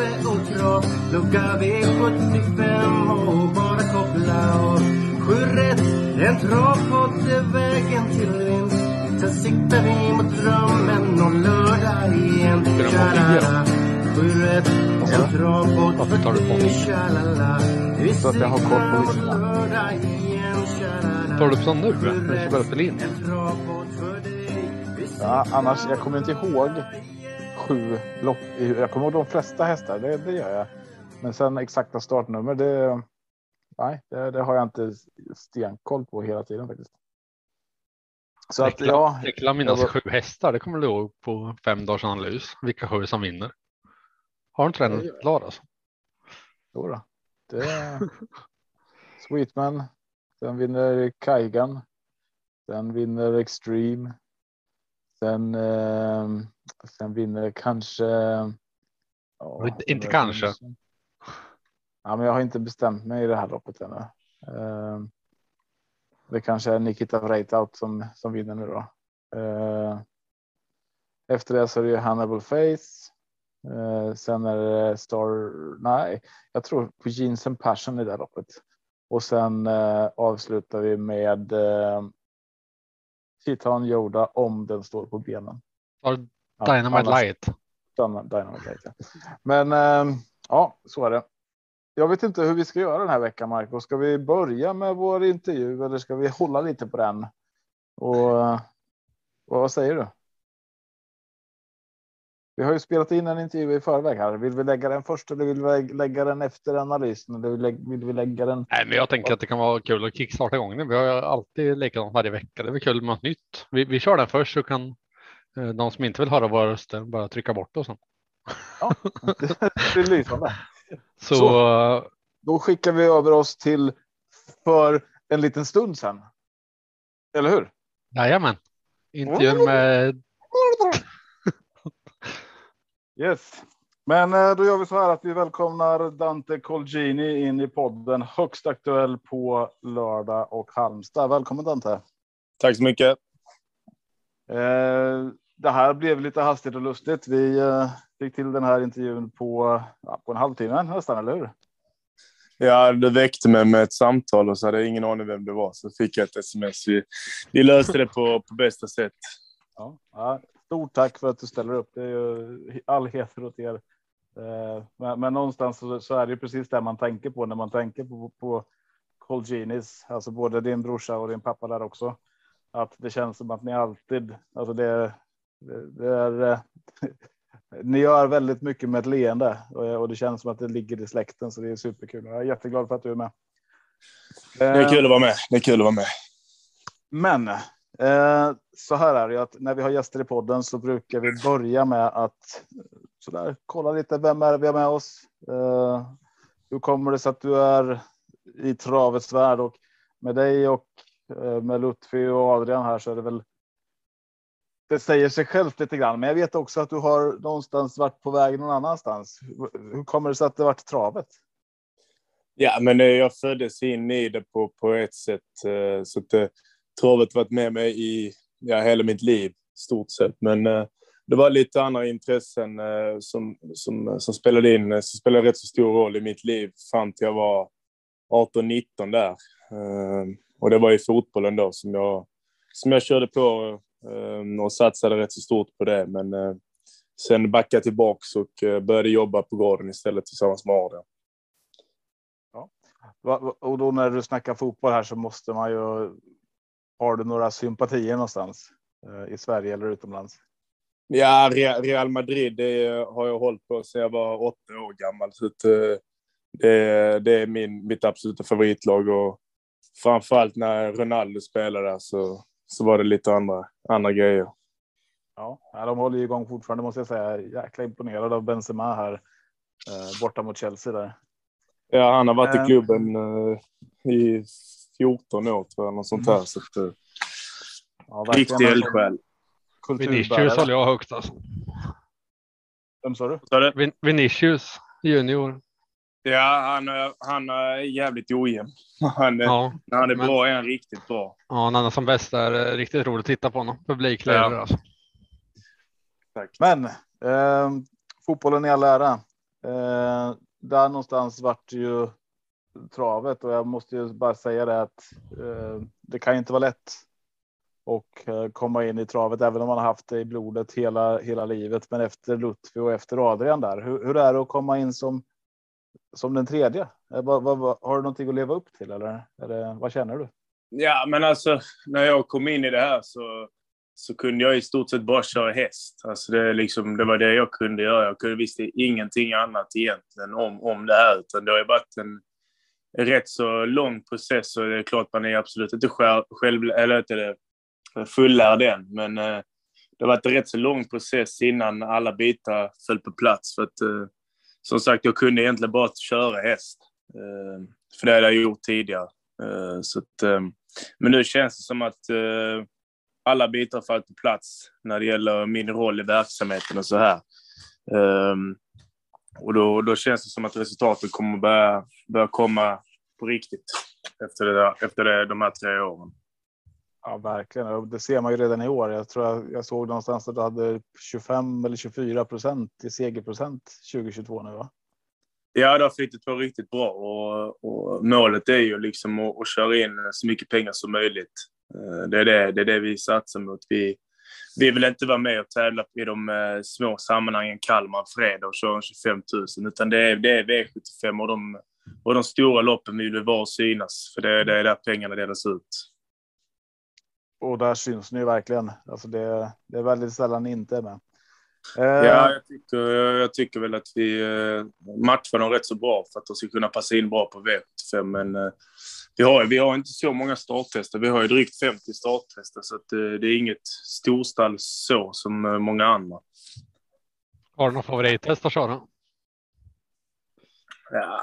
Tobbe och Trav lucka V75 och bara koppla av Sju rätt, en travpodd är vägen till vinst. Sen siktar vi mot drömmen om lördag igen. Tja-la-la. Sju rätt, en du på mig? Tja-la-la Vi Så att jag har koll på siktar mot lördag igen. Tja-la-la. Tar du upp sån nu? Du rätt, ska börja spela in? för dig. Ja, annars, jag kommer inte ihåg sju lopp. i- Jag kommer ihåg de flesta hästar, det, det gör jag. Men sen exakta startnummer, det, nej, det, det har jag inte stenkoll på hela tiden faktiskt. Så att ja, minnas jag var- sju hästar. Det kommer du ihåg på fem dagars analys. Vilka sju som vinner. Har du inte den klar alltså? då då. Det, Sweetman, sen vinner Kaigan. Sen vinner Extreme. Sen, eh, sen vinner kanske. ja, Inte- inte kanske. Ja, men jag har inte bestämt mig i det här loppet ännu. Eh, det kanske är Nikita Vreitaut som som vinner nu då. Eh, efter det så är det Hannibal Face. Eh, sen är det Star. Nej, jag tror på Jeans and Passion i det här loppet. Och sen eh, avslutar vi med Titan Yoda om den står på benen. Ja, Dynamite annars- Light. Dynam- Dynamite Light, ja. Men eh, ja, så är det. Jag vet inte hur vi ska göra den här veckan, Marco. Ska vi börja med vår intervju eller ska vi hålla lite på den? Och eh, vad säger du? Vi har ju spelat in en intervju i förväg här. Vill vi lägga den först eller vill vi lägga den efter analysen? Eller vill vi- vill vi lägga den? Nej, men jag tänker att det kan vara kul att kickstarta igång den. Vi har ju alltid likadant varje vecka. Det är väl kul med något nytt. Vi, vi kör den först så kan de som inte vill höra våra röster bara trycka bort oss. Ja, det är lysande. Så, Så. eh, Då skickar vi över oss till för en liten stund sedan. Eller hur? jajamän. Intervjun med Yes. Men eh, då gör vi så här att vi välkomnar Dante Colgini in i podden högst aktuell på lördag och Halmstad. Välkommen Dante. Tack så mycket. Eh, det här blev lite hastigt och lustigt. Vi eh, fick till den här intervjun på, ja, på en halvtimme nästan, eller hur? Ja, det väckte mig med ett samtal och så hade jag ingen aning vem det var. Så fick jag ett sms. Vi, vi löste det på, på bästa sätt. Ja, ja, stort tack för att du ställer upp. Det är ju all heder åt er. Eh, Men, men någonstans så, så är det ju precis det man tänker på när man tänker på, på Colginis, alltså både din brorsa och din pappa där också. Att det känns som att ni alltid, alltså det, det, är, eh, ni gör väldigt mycket med ett leende och, det känns som att det ligger i släkten så det är superkul. Jag är jätteglad för att du är med. Det är kul att vara med. Det är kul att vara med. Men eh, så här är det att när vi har gäster i podden så brukar vi börja med att så där, kolla lite. Vem är det vi har med oss? Eh, hur kommer det sig att du är i travets värld och med dig och eh, med Lutfi och Adrian här så är det väl. Det säger sig självt lite grann, men jag vet också att du har någonstans varit på väg någon annanstans. Hur- kommer det sig att det varit travet? Ja, men eh, jag föddes in i det på, på ett sätt. Eh, så att eh, travet varit med mig i ja, hela mitt liv, stort sett. Men det var lite andra intressen som, som, som spelade in, som spelade rätt så stor roll i mitt liv fram till jag var 18-19 där. Och det var i fotbollen då som jag, som jag körde på och satsade rätt så stort på det. Men eh, sen backade tillbaks och eh, började jobba på gården istället tillsammans med Adrian. Va- Och då när du snackar fotboll här så måste man ju. Har du några sympatier någonstans eh, i Sverige eller utomlands? Ja, Re- Real Madrid det har jag hållit på sedan jag var åtta år gammal. Så det, det är min, mitt absoluta favoritlag. Och framförallt när Ronaldo spelade där så, så var det lite andra, andra grejer. Ja, de håller ju igång fortfarande måste jag säga. Jäkla imponerad av Benzema här eh, borta mot Chelsea där. Ja, han har varit Eh. i klubben eh, i 14 år tror jag, något sånt här. Så att, eh, Ja, riktig eldsjäl. Vinicius håller jag högt alltså. Vem sa du? Vin Vinicius junior. Ja, han, är- han är jävligt ojämn. Han, är- Ja, När han är men- bra är han riktigt bra. ja när han är som bäst är det riktigt roligt att titta på honom. Publikledare Ja. alltså. Men eh, fotbollen i all ära. Eh, där någonstans vart ju travet och jag måste ju bara säga det att eh, det kan ju inte vara lätt och eh, komma in i travet även om man har haft det i blodet hela hela livet. Men efter Lutfi och efter Adrian där, hur, hur är det att komma in som som den tredje? Eh, vad, vad, vad, har du någonting att leva upp till eller, eller vad känner du? Ja, men alltså när jag kom in i det här så, så kunde jag i stort sett bara köra häst. Alltså det, liksom, det var det jag kunde göra. Jag kunde, visste ingenting annat egentligen om, om det här. Utan det har ju varit en, rätt så lång process och det är klart man är absolut inte själv, själv eller inte det, fullärd än. Men eh, det har varit en rätt så lång process innan alla bitar föll på plats. För att, eh, som sagt, jag kunde egentligen bara köra häst. Eh, för det hade jag gjort tidigare. Eh, så att, eh, men nu känns det som att eh, alla bitar fallit på plats när det gäller min roll i verksamheten och så här. Ehm, och då, då känns det som att resultaten kommer börja, börja komma på riktigt efter, det där, efter det, de här tre åren. Ja, verkligen. Det ser man ju redan i år. Jag tror jag, jag såg någonstans att du hade 25 eller 24 procent i segerprocent 2022 nu. Va? Ja, det har flyttat på riktigt bra och, och målet är ju liksom att, att köra in så mycket pengar som möjligt. Eh, det är det, det, är det vi satsar mot. Vi, vi vill inte vara med och tävla i de eh, små sammanhangen Kalmar, fredag och köra 25 000, utan det är, det är V75 och de, och de stora loppen vill vi vara och synas, för det, det är där pengarna delas ut. Och där syns ni ju verkligen. Alltså det, det är väldigt sällan inte med. Eh, Ja, jag tycker, jag tycker väl att vi eh, matchar dem rätt så bra för att de ska kunna passa in bra på V75. Men eh, vi har, vi har inte så många starttester. Vi har ju drygt 50 starttester så att, det är inget storstall så som många andra. Har du någon favorittest att köra? Ja.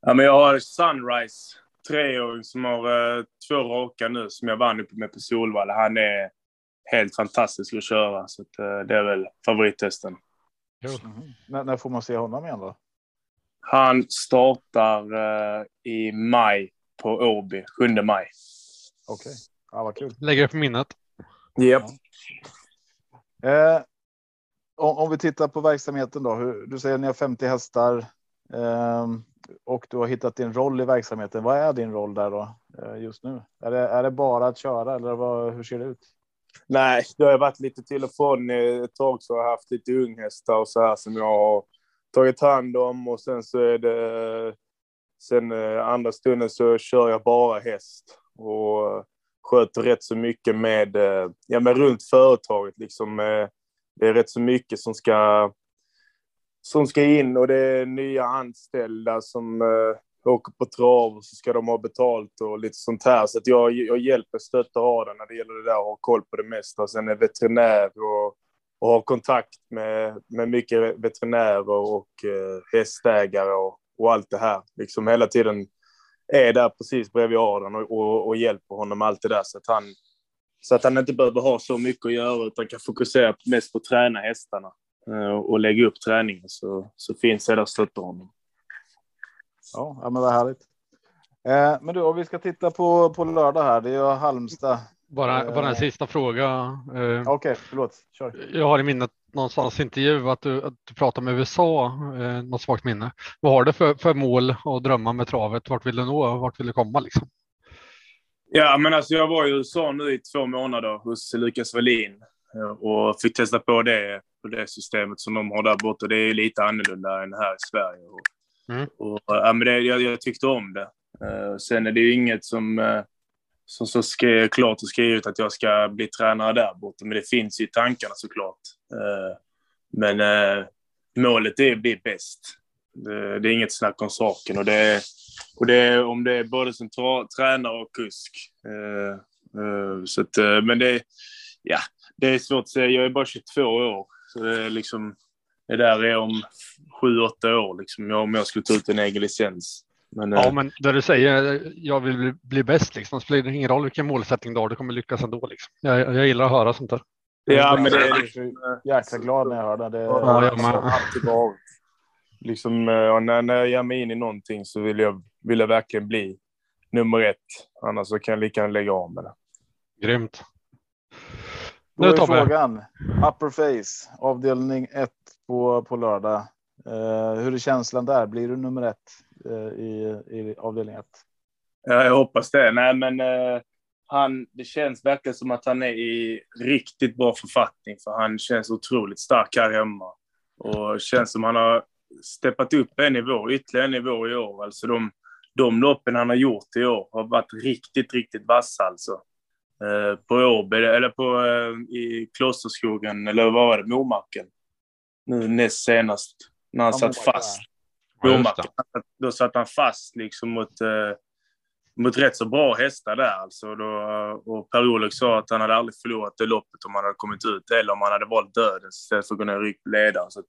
ja, men jag har Sunrise, treåring som har eh, två raka nu som jag vann med på Solvalla. Han är helt fantastisk att köra så att, eh, det är väl favorittesten. mhm. när, när får man se honom igen då? Han startar eh, i maj på Åby, 7 maj. Okej, ja, vad kul. Lägger det på minnet. Yep. Eh, om, om vi tittar på verksamheten då. Hur, du säger att ni har 50 hästar Ehm, och du har hittat din roll i verksamheten. Vad är din roll där då eh, just nu? Är det, är det bara att köra eller vad, hur ser det ut? Nej, det har varit lite till och från eh, ett tag så har jag haft lite unghästar och så här som jag har tagit hand om och sen så är det sen eh, andra stunden så kör jag bara häst och sköter rätt så mycket med, ja men runt företaget liksom. Det är rätt så mycket som ska som ska in och det är nya anställda som eh, åker på trav och så ska de ha betalt och lite sånt här. Så att jag, jag hjälper, stöttar Adam när det gäller det där och har koll på det mesta. Och sen är veterinär och, och har kontakt med, med mycket veterinärer och eh, hästägare och, och allt det här. Liksom hela tiden är där precis bredvid Adam och, och, och hjälper honom med allt det där så att han så att han inte behöver ha så mycket att göra utan kan fokusera mest på att träna hästarna och lägga upp träningen så, så finns jag där och stöttar honom. Ja, ja men vad härligt. Eh, men du, om vi ska titta på, på lördag här. Det är ju Halmstad. Bara, Eh. bara en sista fråga. Eh, Okej, förlåt. Kör. Jag har i minnet någonstans intervju att du, att du pratar med USA, eh, något svagt minne. Vad har du för, för mål och drömmar med travet? Vart vill du nå? Vart vill du komma liksom? Ja, men alltså jag var i USA nu i två månader hos Lukas Wallin eh, och fick testa på det, på det systemet som de har där borta. Det är lite annorlunda än här i Sverige. Och, Mm. och, ja, men det, jag, jag tyckte om det. Eh, sen är det ju inget som, eh, som så skrev, klart och skrivet att jag ska bli tränare där borta, men det finns ju i tankarna såklart. Eh, men eh, målet är att bli bäst. Det, det är inget snack om saken. Och det är, och det är, om det är både som tra, tränare och kusk. Eh, eh, så att, eh, men det, ja, det är svårt att säga. Jag är bara 22 år. Så det är liksom... Det där är om 7-8 år, liksom, om jag skulle ta ut en egen licens. Men, ja, eh, men det du säger, jag vill bli, bli bäst, liksom. spelar det ingen roll vilken målsättning du har, du kommer lyckas ändå. Liksom. Jag, jag gillar att höra sånt där. Ja, men det är liksom, jäkla glad när jag hör det. det ja, jag med. varit. Liksom, eh, när, när jag ger mig in i någonting så vill jag, vill jag verkligen bli nummer ett. Annars så kan jag lika gärna lägga av med det. Grymt. Nu tar frågan. Upper Face, avdelning 1 på, på lördag. Uh, hur är känslan där? Blir du nummer ett uh, i, i avdelning 1? Ja, jag hoppas det. Nej, men uh, han, det känns verkligen som att han är i riktigt bra författning, för han känns otroligt stark här hemma. Och känns som han har steppat upp en nivå, ytterligare en nivå i år. Alltså de, de loppen han har gjort i år har varit riktigt, riktigt vassa alltså. Eh, på Åby, eller på, eh, i Klosterskogen, eller vad var det, Momarken? Nu näst senast, när han satt fast. Momarken. Då satt han fast liksom mot, eh, mot rätt så bra hästar där alltså. Då, och Per-Olof sa att han hade aldrig förlorat det loppet om han hade kommit ut, eller om han hade valt döden istället för att gå ner och ledaren. Så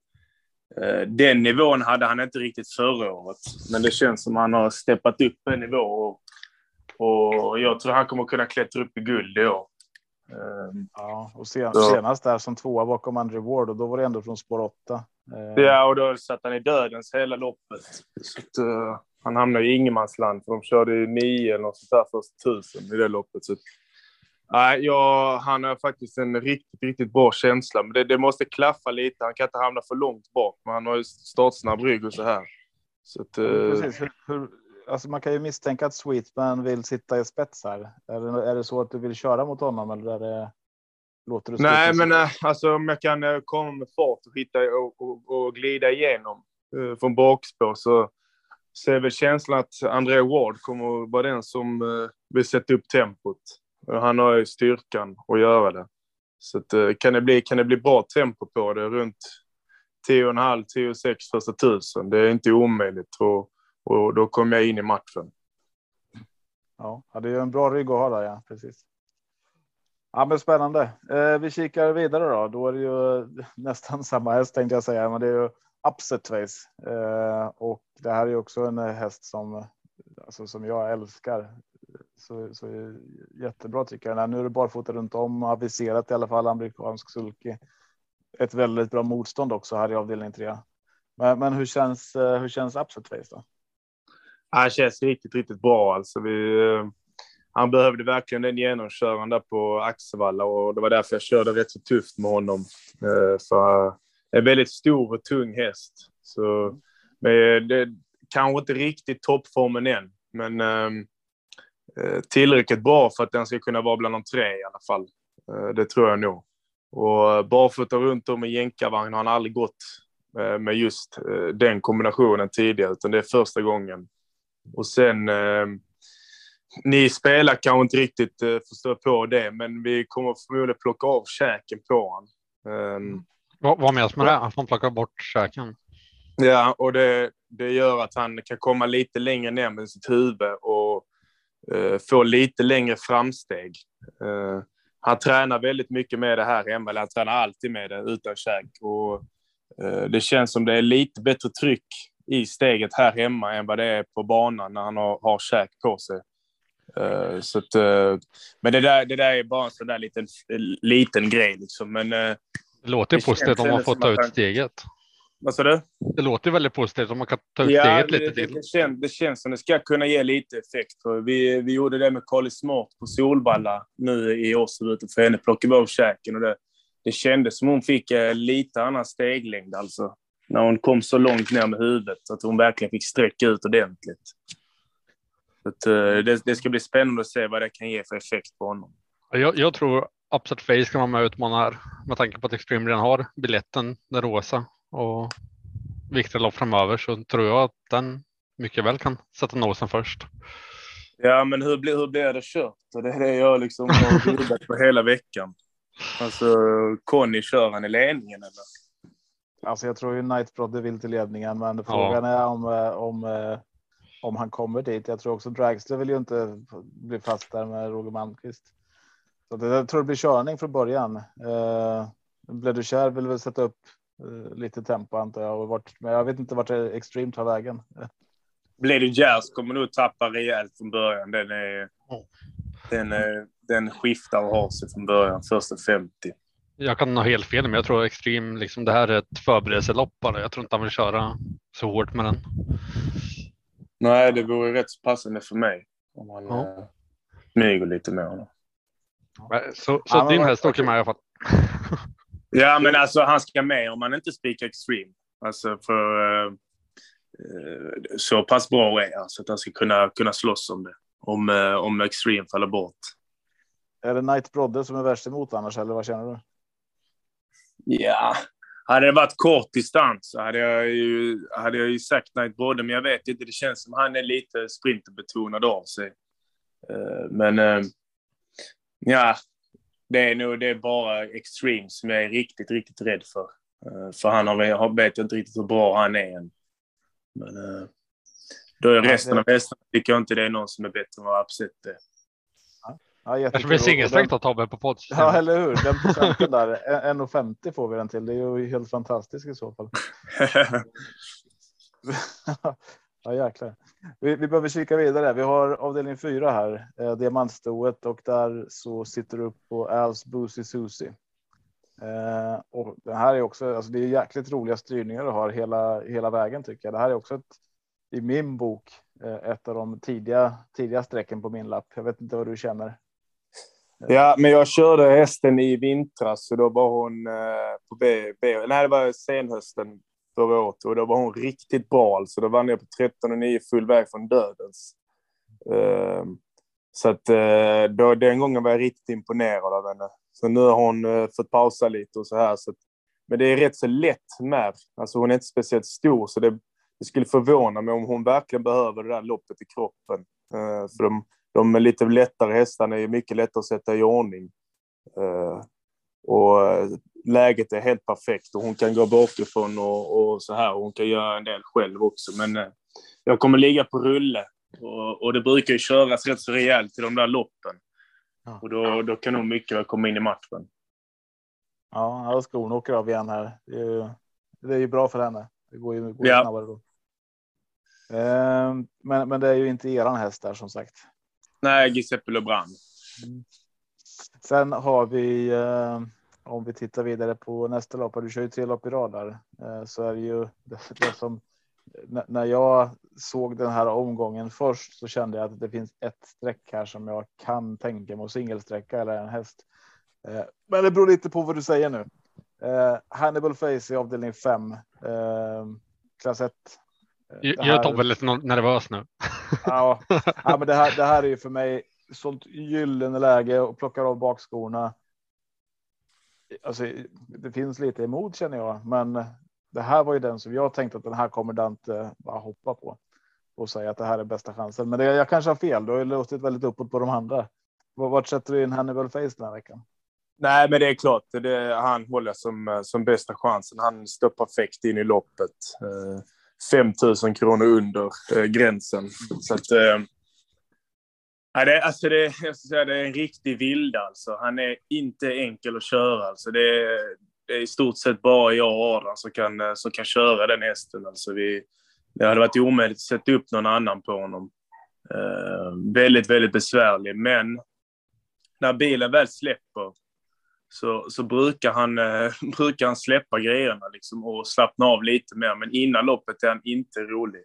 den nivån hade han inte riktigt förra året, men det känns som han har steppat upp en nivå och, och jag tror han kommer kunna klättra upp i guld i år. Ehm, ja, och sen, senast där som tvåa bakom Andrew Ward och då var det ändå från spår 8. Ehm. Ja, och då satt han i dödens hela loppet. Så att, uh, han hamnade i ingenmansland för de körde i nio eller något sånt där först tusen i det loppet. Så Nej, ja, han har faktiskt en riktigt, riktigt bra känsla. Men det, det, måste klaffa lite. Han kan inte hamna för långt bak, men han har ju startsnabb rygg och så här. Så att, Precis. Hur, hur, alltså man kan ju misstänka att Sweetman vill sitta i spets här. Är det, är det så att du vill köra mot honom eller är det, låter det Nej, men äh, alltså om jag kan äh, komma med fart och hitta och, och, och glida igenom äh, från bakspår så ser väl känslan att André Ward kommer att vara den som vill sätta upp tempot. Han har ju styrkan att göra det. Så att, eh, kan, det bli, kan det bli bra tempo på det runt 10,5, 10,6 första tusen, det är inte omöjligt. Och, och då kom jag in i matchen. Ja, det är en bra rygg att ha där, ja. Precis. Ja, men spännande. Eh, vi kikar vidare då. Då är det ju nästan samma häst tänkte jag säga, men det är ju Upset Face. Eh, och det här är också en häst som, alltså, som jag älskar så, så jättebra tycker jag. Nu är det barfota runt om aviserat i alla fall amerikansk sulky. Ett väldigt bra motstånd också här i avdelning 3. Men, men hur känns eh, hur känns Upset Face då? Han känns riktigt, riktigt bra alltså. Vi, eh, han behövde verkligen den genomköraren där på Axevalla och det var därför jag körde rätt så tufft med honom. Eh, för eh, en väldigt stor och tung häst. Så men det kanske inte riktigt toppformen än, men ehm, tillräckligt bra för att den ska kunna vara bland de tre i alla fall. Det tror jag nog. Och barfota runt om i jänkarvagn har han aldrig gått med just den kombinationen tidigare, utan det är första gången. Och sen, eh, ni spelar kanske inte riktigt eh, förstår på det, men vi kommer förmodligen plocka av käken på honom. Um, vad, vad menas med det? Att man plockar bort käken? Ja, och det, det gör att han kan komma lite längre ner med sitt huvud och Eh, få lite längre framsteg. Eh, han tränar väldigt mycket med det här hemma, eller han tränar alltid med det utan käk. Och eh, det känns som det är lite bättre tryck i steget här hemma än vad det är på banan när han har, har käk på sig. så att, men det där, det där är bara en sån där liten, liten grej. Liksom. Men, det låter det positivt om man får ta ut steget. Vad sa du? Det låter väldigt positivt om man kan ta ut ja, steget lite det, till. Det känns, det känns som det ska kunna ge lite effekt. För vi, vi gjorde det med Carly Smart på Solvalla nu i årsdebuten för henne. Plockade vi av käken och det, det kändes som hon fick lite annan steglängd alltså. När hon kom så långt ner med huvudet att hon verkligen fick sträcka ut ordentligt. Så att, eh, det, det, ska bli spännande att se vad det kan ge för effekt på honom. Jag, jag tror Upset Face kan vara med och utmana här med tanke på att Extreme redan har biljetten, den rosa och viktiga lopp framöver så tror jag att den mycket väl kan sätta nosen först. Ja, men hur blir, hur blir det kört? Det är det jag liksom har på hela veckan. Alltså, Conny, kör han i ledningen eller? Alltså, jag tror ju Nightbrodde vill till ledningen, men frågan ja. är om, eh, om, eh, om han kommer dit. Jag tror också Dragster vill ju inte bli fast där med Roger Malmqvist. Så det, jag tror det blir körning från början. Eh, Bleduchère vill väl sätta upp eh, lite tempo antar jag. Och vart, men jag vet inte vart Extreme tar vägen. Jazz kommer nog tappa rejält från början. Den, är, den, är, den skiftar och har sig från början, första 50. Jag kan ha helt fel, men jag tror Extreme, liksom, det här är ett förberedelselopp bara. Jag tror inte han vill köra så hårt med den. Nej, det vore rätt så passande för mig. Om han Ja. ja. smyger lite med honom. Så, så Ja, din häst åker med i alla fall. Ja, men alltså han ska med om han inte spikar Extreme. Alltså för... eh, eh, så pass bra är han så att han ska kunna, kunna slåss om det. Om, eh, om Extreme faller bort. Är det Knight Brodde som är värst emot annars eller vad känner du? Ja, hade det varit kort distans så hade jag ju, hade jag ju sagt Knight Brodde, men jag vet inte. Det känns som han är lite sprinterbetonad av sig. Eh, Men eh, ja, det är nog det är bara Extreme som jag är riktigt, riktigt rädd för. Eh, För han har, jag vet inte riktigt hur bra han är än. Men då är resten av hästarna tycker jag inte det är någon som är bättre än vad Absett är. Ja, jättekul. blir Och singelsträck den- då Tobbe på Ja, poddsystemet. eller hur? Den procenten där, 1,50 får vi den till. Det är ju helt fantastiskt i så fall. ja, jäklar. Vi, vi behöver kika vidare. Vi har avdelning fyra här, eh, diamantstoet och där så sitter du upp på Als Boozy Susie. Eh, och det här är också, alltså det är jäkligt roliga styrningar du har hela, hela vägen tycker jag. Det här är också ett, i min bok, eh, ett av de tidiga, tidiga strecken på min lapp. Jag vet inte vad du känner. Ja, men jag körde hästen i vintras så då var hon eh, på B, B. Nej, det var senhösten förra året och då var hon riktigt bra. Alltså. Då vann jag på 13,9 full väg från dödens. Eh, så att eh, då, den gången var jag riktigt imponerad av henne. Så nu har hon eh, fått pausa lite och så här. Så att, men det är rätt så lätt med. Alltså hon är inte speciellt stor så det, det skulle förvåna mig om hon verkligen behöver det där loppet i kroppen. Eh, för de, de är lite lättare hästarna är mycket lättare att sätta i ordning. Eh, och eh, läget är helt perfekt och hon kan gå bakifrån och, och så här. Hon kan göra en del själv också. Men eh, jag kommer ligga på rulle och, och det brukar ju köras rätt så rejält i de där loppen. Ja. Och då, då kan hon mycket väl komma in i matchen. Ja, ja skon åker av igen här. Det är ju, det är ju bra för henne. Det går ju, går ju Ja. snabbare då. Eh, men, men det är ju inte eran häst där som sagt. Nej, Giuseppe Lebrun. Mm. Sen har vi, eh, om vi tittar vidare på nästa lopp, och du kör ju tre lopp i rad där, eh, så är det ju det, det som när jag såg den här omgången först så kände jag att det finns ett streck här som jag kan tänka mig att singelsträcka eller en häst. Eh, men det beror lite på vad du säger nu. Eh, Hannibal Face i avdelning 5, eh, klass 1. Gör Tobbe lite no- nervös nu. Ja, ja men det här, det här är ju för mig sånt gyllene läge och plockar av bakskorna. Alltså, det finns lite emot känner jag, men det här var ju den som jag tänkte att den här kommer Dante bara hoppa på och säga att det här är bästa chansen. Men det, jag kanske har fel. Du har ju låtit väldigt uppåt på de andra. Vart sätter du in Hannibal Face den här veckan? Nej, men det är klart. Det, han håller som, som bästa chansen. Han står perfekt in i loppet. 5 000 kronor under eh, gränsen. Så att, eh, ja, det, alltså det, jag ska säga, det är en riktig vilda. Alltså. Han är inte enkel att köra. Alltså det, är, det är i stort sett bara jag och Adam som kan, eh, som kan köra den hästen. Alltså vi, det hade varit omöjligt att sätta upp någon annan på honom. Eh, väldigt, väldigt besvärlig. Men när bilen väl släpper så, så brukar, han, eh, brukar han släppa grejerna liksom och slappna av lite mer. Men innan loppet är han inte rolig.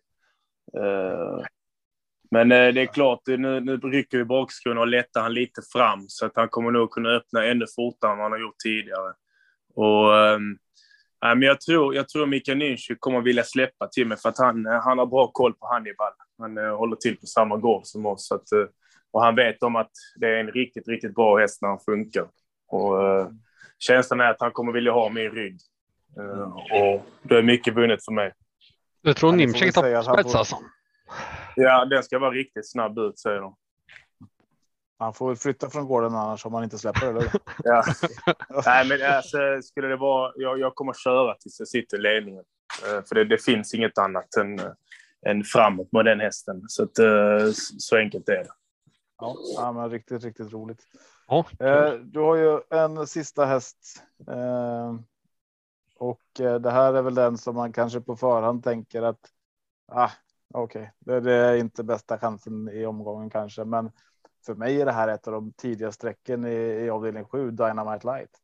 Eh, men eh, det är klart, nu, nu rycker vi bakskorna och lättar han lite fram så att han kommer nog kunna öppna ännu fortare än vad han har gjort tidigare. Och, eh, men jag tror, jag tror Mika Nynchuk kommer vilja släppa till mig för att han, eh, han har bra koll på Hannibal. Han eh, håller till på samma gård som oss. Så att, eh, och han vet om att det är en riktigt, riktigt bra häst när han funkar. Och, eh, känslan är att han kommer vilja ha min rygg. Eh, och det är mycket vunnet för mig. Jag tror Nimchek han spets alltså. Ja, den ska vara riktigt snabb ut, säger de. Han får väl flytta från gården annars om han inte släpper eller? Ja. Nej, men alltså, skulle det vara... Jag, jag kommer köra tills jag sitter i ledningen. Eh, För det, det finns inget annat än, eh, än framåt med den hästen. Så, att, eh, så enkelt är det. Ja, ja men riktigt, riktigt roligt. Ja, Eh, du har ju en sista häst. Eh, och eh, det här är väl den som man kanske på förhand tänker att ah, okej, okay. det, är inte bästa chansen i omgången kanske, men för mig är det här ett av de tidiga strecken i, i avdelning 7, Dynamite Light.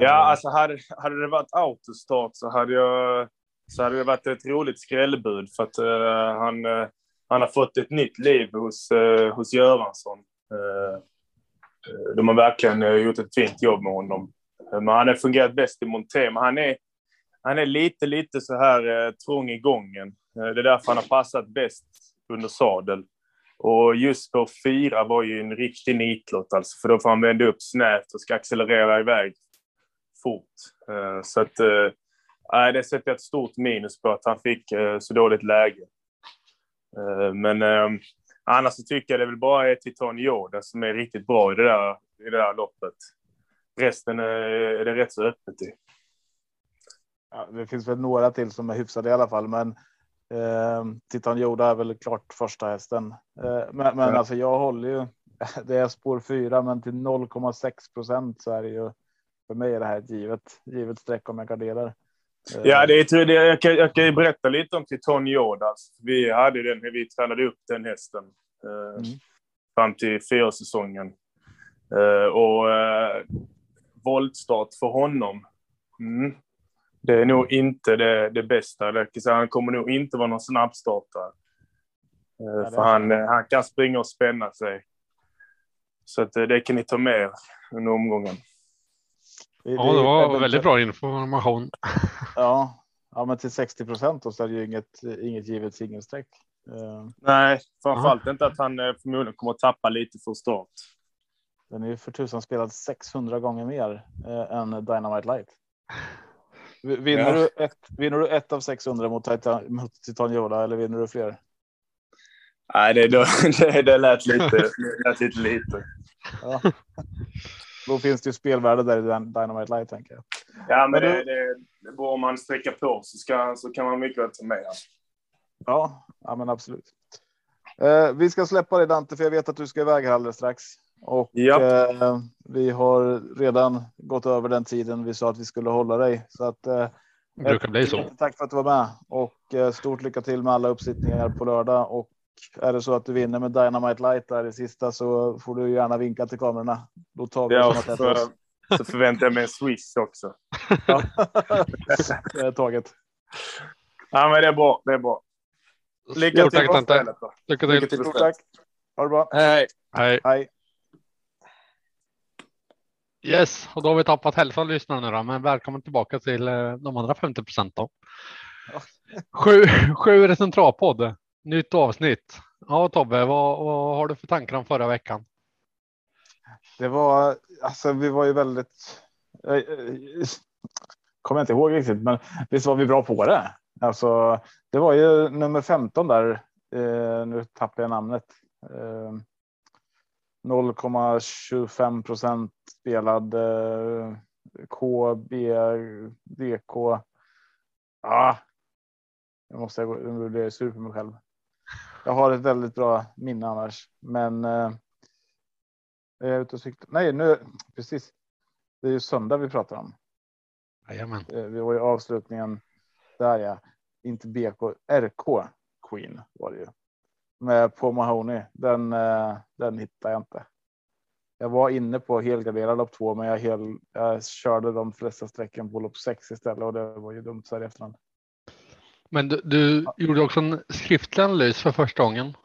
Ja, alltså hade, hade det varit autostart så hade jag så hade det varit ett roligt skrällbud för att uh, han, uh, han har fått ett nytt liv hos, uh, hos Göransson. Eh, de har verkligen eh, gjort ett fint jobb med honom. Eh, men han har fungerat bäst i Monté, men han är, han är lite, lite så här trång i gången. det är därför han har passat bäst under sadel. Och just på fyra var ju en riktig nitlott, alltså, för då får han vända upp snävt och ska accelerera iväg fort. Så att Nej, det sätter jag ett stort minus på att han fick så dåligt läge. Men ehm, annars så tycker jag det är väl bara Titan Yoda som är riktigt bra i det där, i det där loppet. Resten är, är det rätt så öppet i. Ja, det finns väl några till som är hyfsade i alla fall, men eh, Titan Yoda är väl klart första hästen. Eh, men men ja. alltså jag håller ju. Det är spår fyra, men till 0,6 procent så är det ju. För mig är det här ett givet givet streck om jag garderar. Ja, det är, det, jag, kan, jag kan berätta lite om Titon Jordas. Vi hade den, vi tränade upp den hästen eh, mm. fram till fyrasäsongen. Eh, och eh, voltstart för honom. Mm. Det är nog inte det, det bästa. Han kommer nog inte vara någon snabbstartare. Eh, för han, han kan springa och spänna sig. Så att, eh, det kan ni ta med under omgången. Det, ja, det var väldigt bra information. Ja, ja men till 60 procent så är det ju inget, inget givet singelsträck. Uh, Nej, framförallt inte att han eh, förmodligen kommer att tappa lite för start. Den är ju för tusan spelad 600 gånger mer eh, än Dynamite Light. Vinner, ja. du ett, vinner du ett av 600 mot Titan, mot Titan Yoda eller vinner du fler? Nej, det, det, det lät lite, det lät lite lite. Ja. Då finns det ju spelvärde där i Dynamite Light tänker jag. Ja, men, men det, det, det om man sträcker på så, ska, så kan man mycket väl ta med. Ja, ja, men absolut. Eh, vi ska släppa dig Dante, för jag vet att du ska iväg här alldeles strax. Och ja. eh, vi har redan gått över den tiden vi sa att vi skulle hålla dig. Så att, eh, det brukar bli så. Tack för att du var med och eh, stort lycka till med alla uppsittningar på lördag och är det så att du vinner med Dynamite Light där i sista så får du gärna vinka till kamerorna. Då tar vi ja, för, så förväntar jag mig en Swiss också. Ja. det är taget. Ja, men det är bra. Det är bra. Lycka till på stället. Lycka till. Lycka till Stort tack. Ha det bra. Hej. Hej. Hej. Yes, och då har vi tappat hälften av lyssnarna nu då, men välkommen tillbaka till eh, de andra 50 procent då. Sju, sju är en travpodd. Nytt avsnitt. Ja, Tobbe, vad, vad har du för tankar om förra veckan? Det var alltså, vi var ju väldigt. Eh, eh, kommer jag inte ihåg riktigt, men visst var vi bra på det. Alltså, det var ju nummer 15 där. Eh, nu tappar jag namnet. Eh, 0,25 procent spelad eh, KB, DK. Ah, jag måste gå, nu blir jag sur på mig själv. Jag har ett väldigt bra minne annars, men. Eh, jag är ute och cyklar. Nej, nu precis. Det är ju söndag vi pratar om. Jajamän. Eh, vi var i avslutningen. Där ja, inte BK, RK Queen var det ju. Med på Mahoney. Den, eh, den hittade jag inte. Jag var inne på helgarderad lopp två, men jag, hel, jag körde de flesta sträcken på lopp sex istället och det var ju dumt så här i efterhand. Men du, du gjorde också en skriftlig analys för första gången.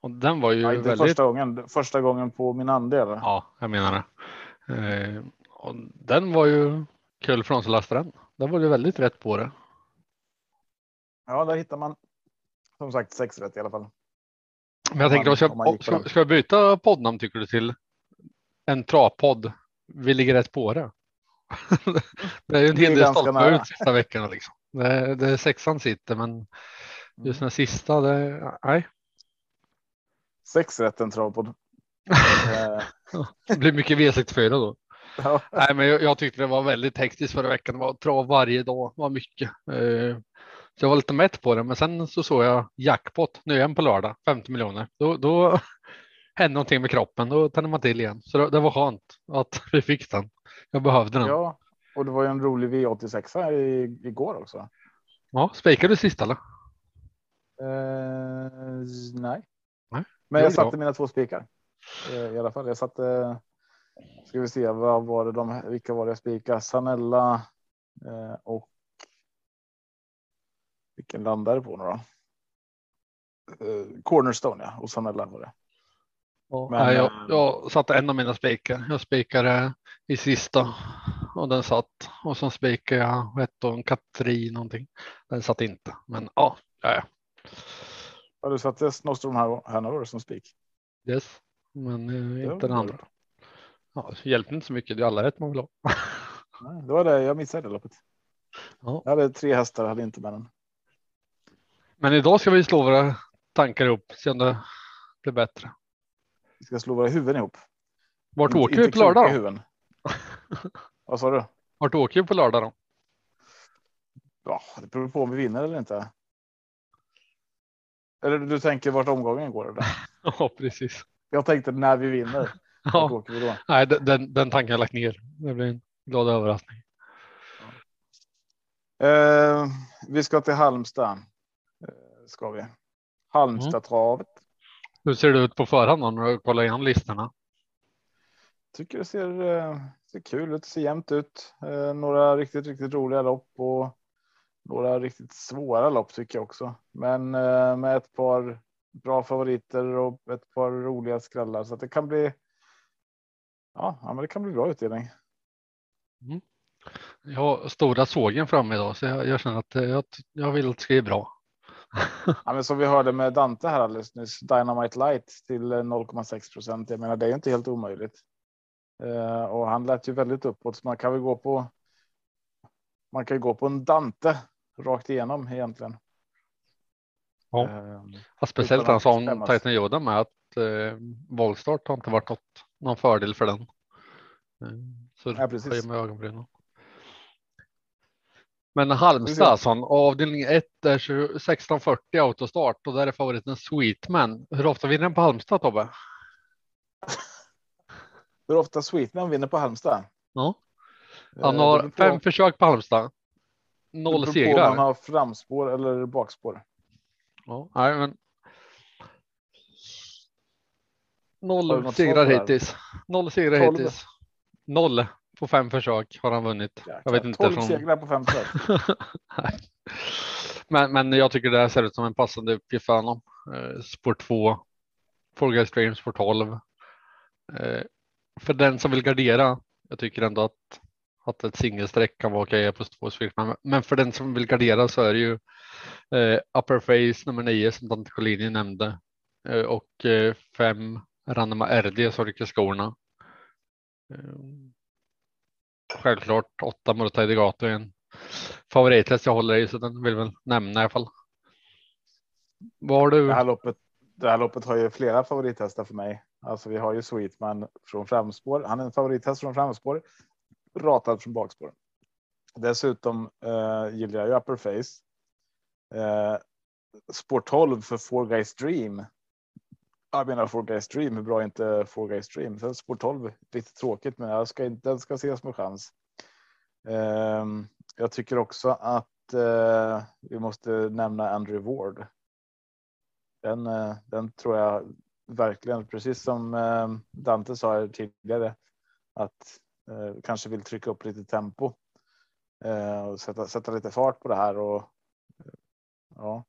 Och den var ju inte väldigt... första gången, första gången på min andel. Ja, jag menar det. Eh, och den var ju kul för de som lastade den. Den var ju väldigt rätt på det. Ja, där hittar man som sagt sex rätt i alla fall. Men jag tänker, ska, ska, ska jag byta poddnamn tycker du till en travpodd? Vi ligger rätt på det. det är ju en hel del stolpa ut sista veckorna liksom. Det, det är sexan sitter, men just den sista, det, nej. Sex rätt en travpodd. det blir mycket V64 då. Ja. Nej, men jag, jag, tyckte det var väldigt hektiskt förra veckan. Det var trav varje dag, var mycket. Eh, så jag var lite mätt på det, men sen så såg jag jackpot nu igen på lördag, 50 miljoner. Då, då händer någonting med kroppen, då tänder man till igen. Så det, det var skönt att vi fick den. Jag behövde den. Ja, Ja, och det var ju en rolig V86 i, igår också. spikade du sist eller? Eh, nej. Men jag satte mina två spikar. Eh, I alla fall. Jag satte. Ska vi se vad var det de vilka var det jag spikade? Sanella eh, och. Vilken landade på nu då? Eh, Cornerstone ja, och Sanella var det. Men, Nej, jag, eh, jag satte en av mina spikar. Jag spikade i sista och den satt. Och så spikade jag vad hette hon, Katrin någonting. Den satt inte. Men ja, ja, ja. Ja, du satte Snowstorm här, Hanover som spik. Yes. Men eh, inte den andra. bra. Ja, det hjälpte inte så mycket. Det är alla rätt man vill ha. Nej, det var det jag missade det loppet. Ja. Jag hade tre hästar, hade inte med den. Men idag ska vi slå våra tankar ihop. Se om det blir bättre. Vi ska slå våra huvuden ihop. Vart Inte- åker vi inte på lördag. Vad sa du? Vart åker vi på lördag då? Ja, det beror på om vi vinner eller inte. Eller du tänker vart omgången går? Eller? Ja, precis. Jag tänkte när vi vinner. Ja, vi då? nej, den, den, tanken har jag lagt ner. Det blir en glad överraskning. Eh, vi ska till Halmstad. Eh, ska vi. Halmstadtravet. Hur ser det ut på förhand då, när du kollar igenom listorna? Tycker det ser, eh, ser kul ut, ser jämnt ut. Eh, några riktigt, riktigt roliga lopp och några riktigt svåra lopp tycker jag också. Men eh, med ett par bra favoriter och ett par roliga skrällar så att det kan bli. Ja, men det kan bli bra utdelning. Jag har stora sågen framme idag så jag, jag känner att eh, jag, jag vill att det ska bli bra. Ja, men som vi hörde med Dante här alldeles nyss, Dynamite Light till eh, 0,6 procent. Jag menar, det är inte helt omöjligt. Eh, och han lät ju väldigt uppåt, så man kan väl gå på. Man kan ju gå på en Dante rakt igenom egentligen. Ja. Eh, Ja, speciellt han att sa om skämmas. Titan Yoda med att eh, voltstart har inte varit något, någon fördel för den. Eh, så Ja, precis. med ögonbrynen. Men Halmstad alltså, avdelning 1 är 20 1640 autostart och där är favoriten Sweetman. Hur ofta vinner den på Halmstad Tobbe? hur ofta Sweetman vinner på Halmstad? Ja. Eh, Han det har på- fem försök på Halmstad. Noll på segrar. Man har framspår eller bakspår. Ja, nej, men... Noll segrar på hittills. Noll segrar Tolv. hittills. Noll på fem försök har han vunnit. Jag vet inte. 12 Från... segrar på fem försök. Men, men jag tycker det här ser ut som en passande uppgift för honom. Eh, spår 2. Four Guys Stream spår 12. Eh, för den som vill gardera. Jag tycker ändå att, att ett singelstreck kan vara okej på två men, men för den som vill gardera så är det ju eh, Upper Face nummer nio som Dante Collini nämnde. Eh, och eh, fem Ranema RD som rycker skorna. Eh, självklart åtta Murtai Degato är en favorithäst jag håller i så den vill väl nämna i alla fall. Var du? Det här loppet, det här loppet har ju flera favorithästar för mig. Alltså vi har ju Sweetman från framspår. Han är en favorithäst från framspår. Ratad från bakspår. Dessutom eh, gillar jag ju Upper Face. Eh, spår 12 för Four Guys Dream. Jag menar Four Guys Dream, hur bra är inte Four Guys Dream? Sen spår 12, lite tråkigt, men jag ska, inte- den ska ses med chans. Eh, jag tycker också att eh, vi måste nämna Andrew Ward. Den, eh, den tror jag verkligen, precis som eh, Dante sa tidigare, att Eh, kanske vill trycka upp lite tempo eh, och sätta, sätta lite fart på det här och eh, ja,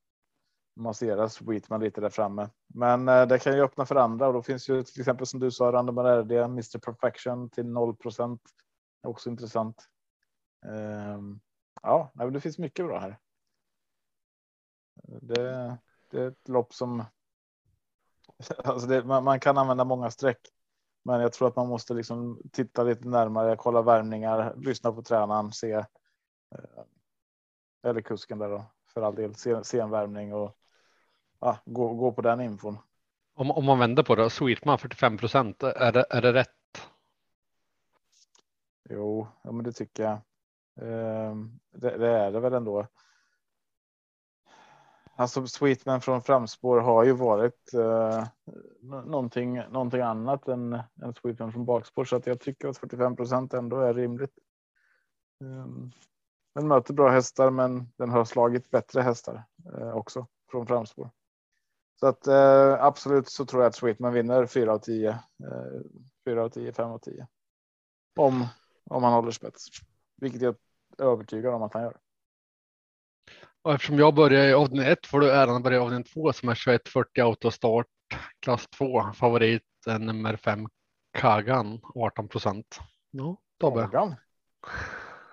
massera Sweetman lite där framme. Men eh, det kan ju öppna för andra och då finns ju till exempel som du sa, Random RD, Mr Perfection till 0 procent. Också intressant. Ehm, ja, det finns mycket bra här. Det, det är ett lopp som. Alltså det, man, man kan använda många streck, men jag tror att man måste liksom titta lite närmare, kolla värmningar, lyssna på tränaren, se. eh, Eller kusken där då för all del, se, se en värmning och ja, gå, gå på den infon. Om, om man vänder på det, Sweetman 45 procent, är det, är det rätt? Jo, ja, men det tycker jag. Ehm, det, det är det väl ändå. Alltså Sweetman från framspår har ju varit eh, någonting, någonting annat än, än Sweetman från bakspår så att jag tycker att 45 procent ändå är rimligt. Um, den möter bra hästar, men den har slagit bättre hästar eh, också från framspår. Så att eh, absolut så tror jag att Sweetman vinner 4 av 10. Eh, 4 av 10, 5 av 10. Om, om han håller spets, vilket jag är övertygad om att han gör. Och eftersom jag börjar i avdelning 1 får du äran att börja i avdelning 2 som är 2140 autostart klass 2. Favorit är nummer 5 Kagan 18 procent. Ja, Tobbe. Kagan.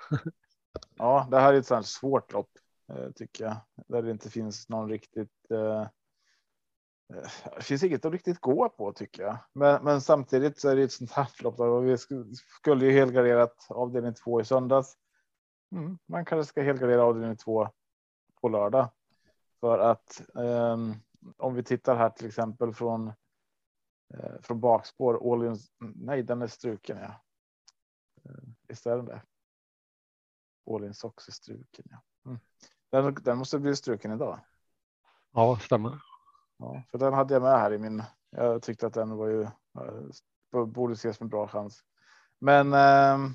ja, det här är ett sånt svårt lopp eh, tycker jag. Där det inte finns någon riktigt. Eh, det finns inget att riktigt gå på tycker jag. Men, men samtidigt så är det ett sånt här lopp. Där Vi skulle ju helgarderat avdelning 2 i söndags. Mm, man kanske ska helgardera avdelning 2 på lördag. För att um, om vi tittar här till exempel från uh, från bakspår. In, nej, den är struken. Ja. Uh, visst är den det? Socks är struken. Ja. Mm. Den, den måste bli struken idag. Ja, stämmer. Ja, för den hade jag med här i min. Jag tyckte att den var ju uh, borde ses med bra chans. Men, uh,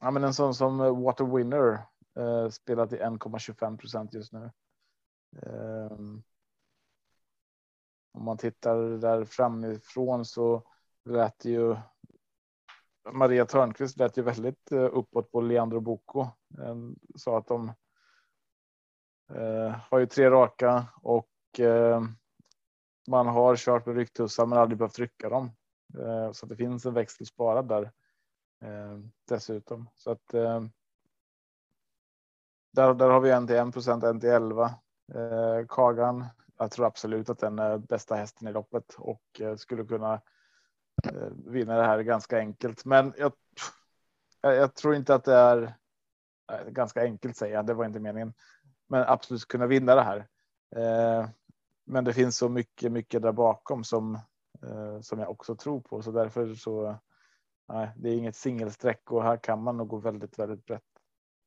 ja, men en sån som Water Winner Eh, spelat i 1,25 procent just nu. Eh, om man tittar där framifrån så lät ju. Maria Törnqvist lät ju väldigt eh, uppåt på Leandro Bocco. Eh, sa att de eh, har ju tre raka och eh, man har kört med rycktussar men aldrig behövt trycka dem. Eh, så att det finns en växel sparad där ehm, dessutom. Så att ehm, där, där har vi en till 1 procent, en till 11. Eh, Kagan. Jag tror absolut att den är bästa hästen i loppet och eh, skulle kunna eh, vinna det här ganska enkelt. Men jag, jag, jag tror inte att det är eh, ganska enkelt säger jag. Det var inte meningen, men absolut kunna vinna det här. Eh, men det finns så mycket, mycket där bakom som eh, som jag också tror på, så därför så. Nej, det är inget singelsträck och här kan man nog gå väldigt, väldigt brett.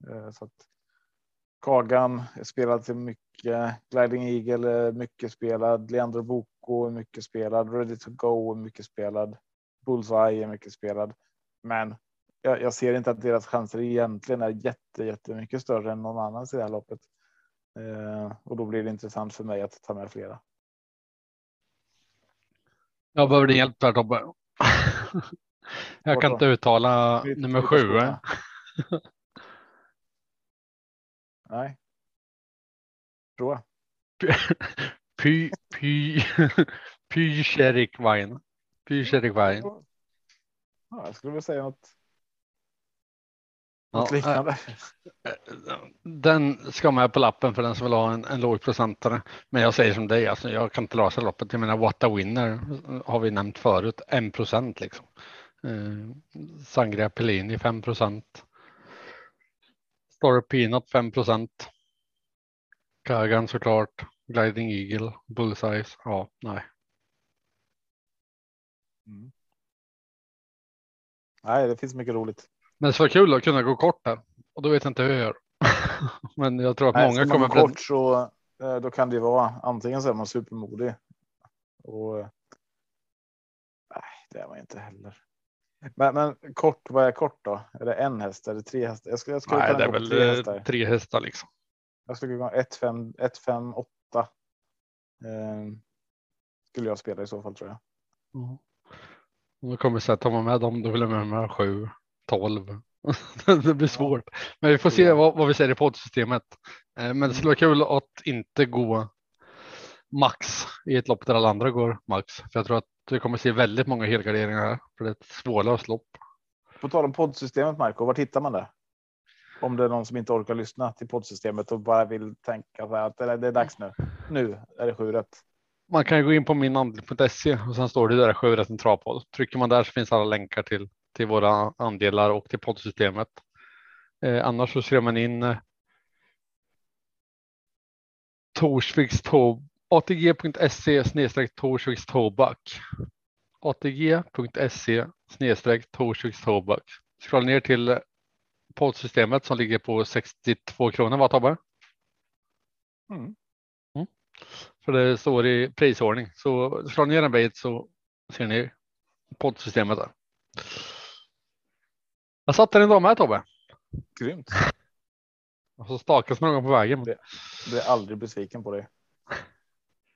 Eh, så att Kagan spelad till mycket. Gliding Eagle mycket spelad. Leandro Boko är mycket spelad. Ready to go är mycket spelad. Bullseye är mycket spelad. Men jag, jag, ser inte att deras chanser egentligen är jätte, jättemycket större än någon annans i det här loppet. Eh, och då blir det intressant för mig att ta med flera. Jag behöver din hjälp där Tobbe. jag kan inte uttala nummer sju. Nej. Prova. Py, py, py Wein. Py Wein. Ja, jag skulle vilja säga något. Något ja, liknande. Den ska med på lappen för den som vill ha en, en lågprocentare. Men jag säger som dig, alltså, jag kan inte lösa loppet. Jag menar, what a winner har vi nämnt förut, en procent liksom. Eh, Sangria Pellini 5 procent. Star Peanut 5 procent. Kagan såklart. Gliding Eagle, Bullseyes. Ja, nej. Mm. Nej, det finns mycket roligt. Men det vara kul att kunna gå kort här och då vet jag inte hur jag gör. Men jag tror att nej, många kommer. Kort så eh, då kan det vara antingen så är man supermodig och. Nej, det är man inte heller. Men, men kort, vad är kort då? Är det en häst? Är det tre hästar? Jag skulle, jag skulle Nej, det är väl tre hästar. tre hästar liksom. Jag skulle gå 1, 5, 1, 5, 8. Eh, skulle jag spela i så fall tror jag. Mm. Då kommer jag säga, tar man med dem då vill jag med mig 7, 12. det blir svårt. Men vi får se vad, vad vi säger i poddsystemet. Eh, men det skulle vara kul att inte gå max i ett lopp där alla andra går max. För jag tror att du kommer se väldigt många helgarderingar här för det är ett svårlöst lopp. På tal om poddsystemet Marco, var hittar man det? Om det är någon som inte orkar lyssna till poddsystemet och bara vill tänka att det är dags nu. Nu är det sju rätt. Man kan gå in på minandel.se och sen står det där sju rätt en travpodd. Trycker man där så finns alla länkar till till våra andelar och till poddsystemet. Eh, annars så ser man in eh, Torsviks ATG.se Torsviks Tobak. ATG.se Torsviks Tobak. Scrolla ner till poddsystemet som ligger på 62 kronor va Tobbe? Mm. Mm. För det står i prisordning. Så slår ner en bit så ser ni poddsystemet där. Jag satte den idag med Tobbe. Grymt. Och så stakas någon på vägen. Det- Blir aldrig besviken på dig.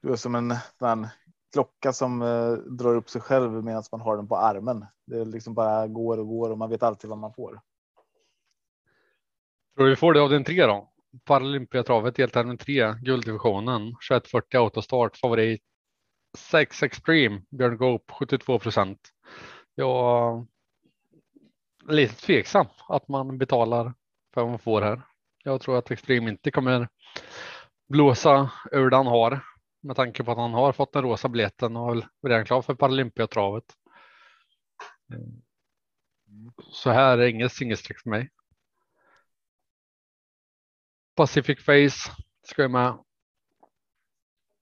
Du är som en, en klocka som eh, drar upp sig själv medan man har den på armen. Det liksom bara går och går och man vet alltid vad man får. Tror du vi får det av den tre då? Paralympiatravet deltävling 3, gulddivisionen, 2140 autostart, favorit 6 Extreme, Björn Goop 72 procent. Jag är lite tveksam att man betalar för vad man får här. Jag tror att Extreme inte kommer blåsa ur det han har med tanke på att han har fått den rosa biljetten och är redan klar för Paralympiatravet. Så här är inget singelstreck för mig. Pacific Face ska jag med.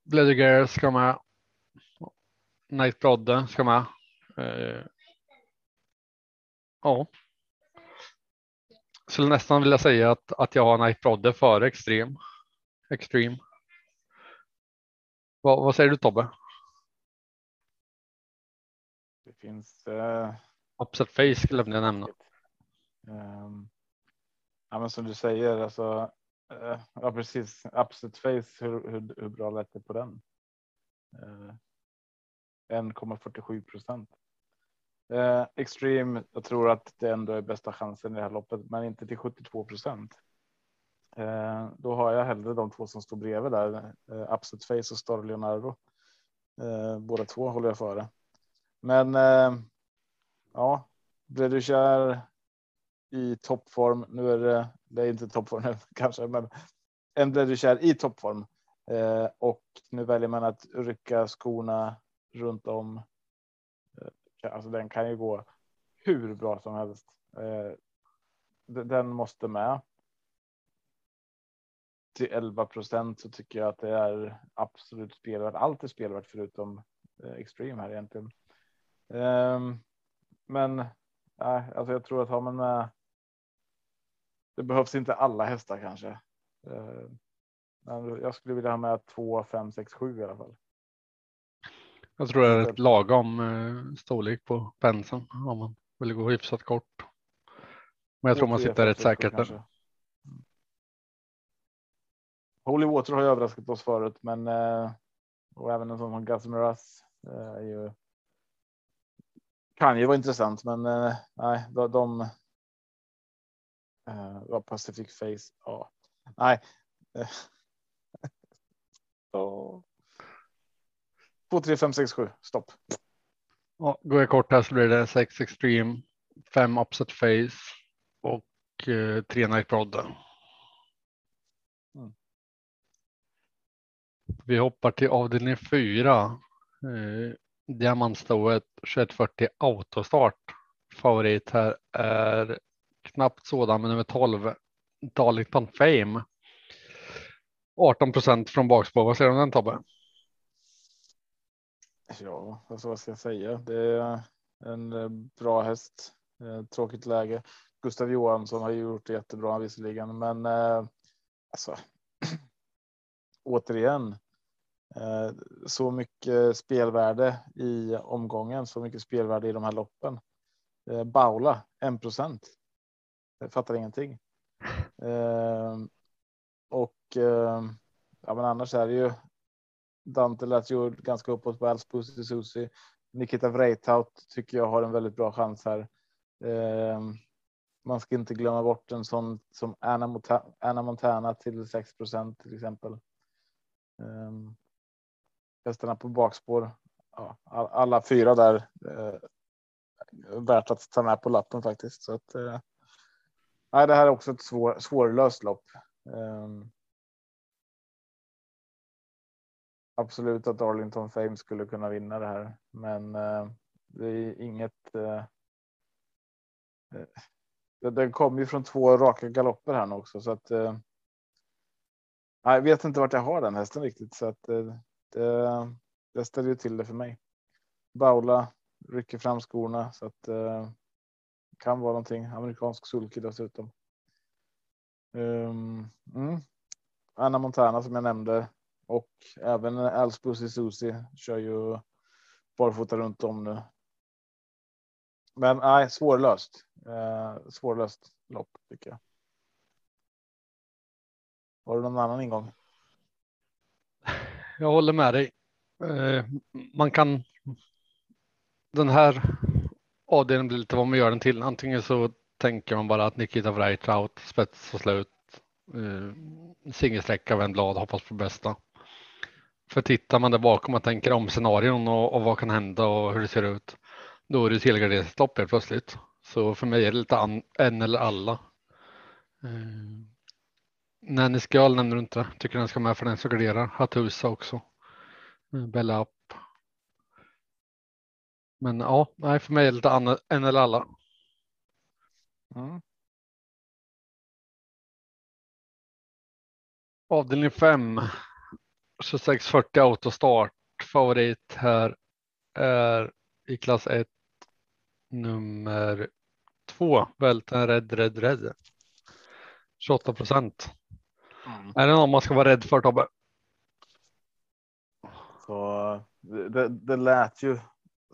Bloody Gear ska med. Night Brodde ska med. Eh, ja. Skulle nästan vilja säga att, att jag har Night Brodde före Extreme. Extreme. Vad, vad säger du Tobbe? Det finns. Eh, Upset Face glömde jag nämna. ehm, ja, men som du säger, alltså. Eh, ja, precis. Upset face. Hur, hur, hur bra lät det på den? Eh, 1,47 procent. Eh, extreme. Jag tror att det ändå är bästa chansen i det här loppet, men inte till 72 procent. Eh, då har jag hellre de två som står bredvid där. Eh, Upset face och Star Leonardo. Eh, båda två håller jag före. Men eh, ja, blev du kär i toppform. Nu är det, det är inte toppform kanske, men en blev du kär i toppform eh, och nu väljer man att rycka skorna runt om. Eh, alltså den kan ju gå hur bra som helst. Eh, den måste med. Till 11 procent så tycker jag att det är absolut spelvärt. Allt är spelvärt förutom eh, Extreme här egentligen. Ehm, men alltså jag tror att har man med. Det behövs inte alla hästar kanske. Eh, men jag skulle vilja ha med 2, 5, 6, 7 i alla fall. Jag tror det är ett lagom eh, storlek på penseln om man vill gå hyfsat kort. Men jag tror man sitter rätt säkert där. Holy Water har ju överraskat oss förut, men eh, och även en sån som Gus eh, är ju. Kan ju vara intressant, men eh, nej, de, de eh, var Pacific Face. Ja, nej. Ja. Två, tre, fem, sex, sju. Stopp. Ja, går jag kort här så blir det 6 Extreme, 5 Upset Face och eh, 3 Night Brodde. Vi hoppar till avdelning 4. Eh, Diamantstoet 2140 autostart. Favorit här är knappt sådan med nummer 12 Darlington Fame. 18 procent från bakspår. Vad säger du om den Tobbe? Ja, alltså, vad ska jag säga? Det är en eh, bra häst. Eh, tråkigt läge. Gustav Johansson har gjort det jättebra visserligen, men eh, alltså. återigen. Eh, så mycket spelvärde i omgången, så mycket spelvärde i de här loppen. Eh, Baula 1 procent. Jag fattar ingenting. Ehm, och ehm, ja, men annars är det ju Dante latjord ganska uppåt på Alspusi Susi. Nikita Vreitaut tycker jag har en väldigt bra chans här. Ehm, man ska inte glömma bort en sån som Anna, Mota- Anna Montana till 6% till exempel hästarna på bakspår. Ja, alla fyra där. Eh, värt att ta med på lappen faktiskt. Så att, eh, nej, det här är också ett svår, svårlöst lopp. Eh, absolut att Arlington Fame skulle kunna vinna det här, men eh, det är inget. Eh, eh det- den kommer ju från två raka galopper här nu också så att. Eh, jag vet inte vart jag har den hästen riktigt så att eh, det, det ställer ju till det för mig. Baula rycker fram skorna så att eh, kan vara någonting amerikansk sulky dessutom. Um, mm. Anna Montana som jag nämnde och även Alsbusi Susi kör ju barfota runt om nu. Men nej, svårlöst. Eh, svårlöst lopp tycker jag. Har du någon annan ingång? Jag håller med dig. Eh, man kan. Den här avdelningen blir lite vad man gör den till. Antingen så tänker man bara att Nikita Wright spets och slut. Eh, singelsträcka, vänd blad, hoppas på bästa. För tittar man där bakom och tänker om scenarion och, och, vad kan hända och hur det ser ut. Då är det ett helgarderingsstopp helt plötsligt. Så för mig är det lite an, en eller alla. Mm. Nanny Skull nämner du inte. Tycker den ska med för den som garderar. Hattusa också. Eh, Bella upp. Men ja, nej, för mig är det lite an, en eller alla. Mm. Avdelning 5. 2640 autostart. Favorit här är i klass 1 nummer 2. Välten Red Red Red. 28 procent. Mm. Är det någon man ska vara rädd för Tobbe? Så det, det lät ju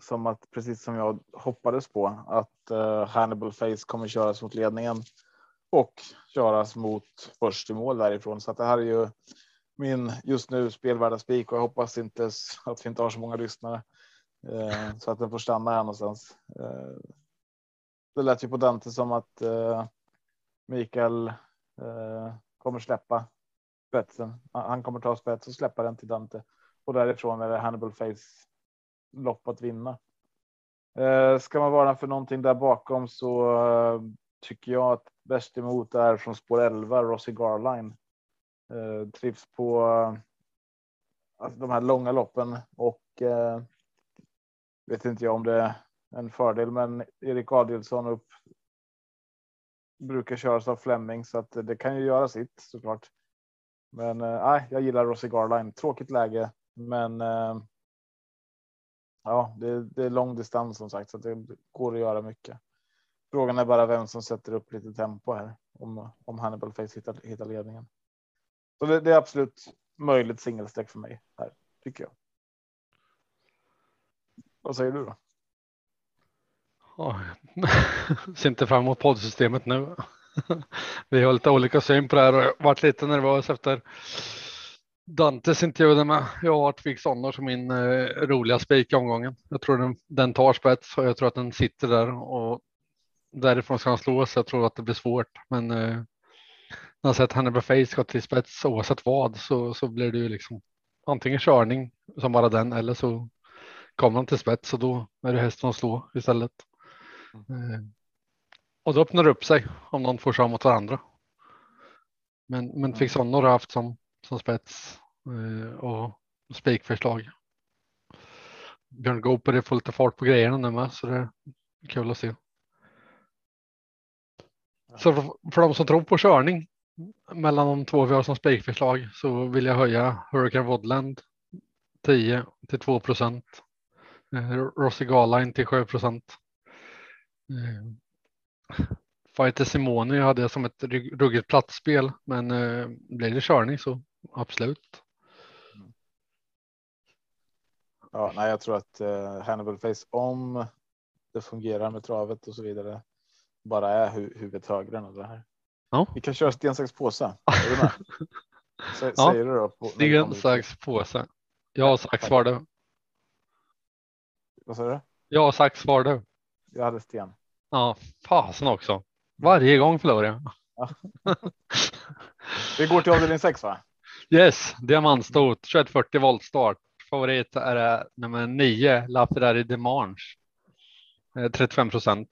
som att precis som jag hoppades på att uh, Hannibal Face kommer köras mot ledningen och köras mot först i mål därifrån. Så att det här är ju min just nu spelvärda spik och jag hoppas inte att vi inte har så många lyssnare uh, så att den får stanna här någonstans. Uh, det lät ju på Dante som att Mikael kommer släppa spetsen. Han kommer ta spets och släppa den till Dante och därifrån är det Hannibal Face lopp att vinna. Eh, ska man vara för någonting där bakom så eh, tycker jag att bäst emot är från spår 11, Rossi Garline. Eh, trivs på eh, alltså de här långa loppen och eh, vet inte jag om det är en fördel, men Erik Adielsson upp brukar köras av Fleming så att det kan ju göra sitt såklart. Men eh, nej, eh, jag gillar Rossi Garline. Tråkigt läge, men eh, ja, det, det, är lång distans som sagt så att det går att göra mycket. Frågan är bara vem som sätter upp lite tempo här om, om Hannibal Face hittar, hittar ledningen. Så det, det är absolut möjligt singelsträck för mig här tycker jag. Vad säger du då? Oh, ser inte fram emot poddsystemet nu. Vi har lite olika syn på det här och jag varit lite nervös efter Dantes intervju med. Jag har Artvik Sonner som min eh, roliga spik i omgången. Jag tror den, den tar spets och jag tror att den sitter där och därifrån ska han slås. jag tror att det blir svårt. Men eh, när jag sett Hannibal Face gå till spets oavsett vad så, så blir det ju liksom antingen körning som bara den eller så kommer han till spets och då är det hästen att slå istället. Mm. Och då öppnar det upp sig om någon får sig mot varandra. Men, men mm. Fixonor har haft som, som spets eh, och spikförslag. Björn Goper får lite fart på grejerna nu med så det är kul att se. Så för, för de som tror på körning mellan de två vi har som spikförslag så vill jag höja Hurricane Woodland 10 till 2 procent. Eh, Rossi Galine till 7 procent. Eh, Fighter Simone hade jag som ett ruggigt platsspel, men eh, blir det körning så absolut. Ja, nej, jag tror att eh, Hannibal Face, om det fungerar med travet och så vidare, bara är hu huvudet högre än det här. Ja. Vi kan köra sten, sax, påse. Är du med? S ja. Säger du då? På, sten, sax, påse. Jag har sax var du. Vad sa du? Jag har sax var du. Jag hade sten. Ja, fasen också. Varje gång förlorar jag. Ja. Vi går till avdelning 6 va? Yes, diamantstot 2140 volt start. Favorit är det nummer 9, La Ferrari Demange. 35 procent.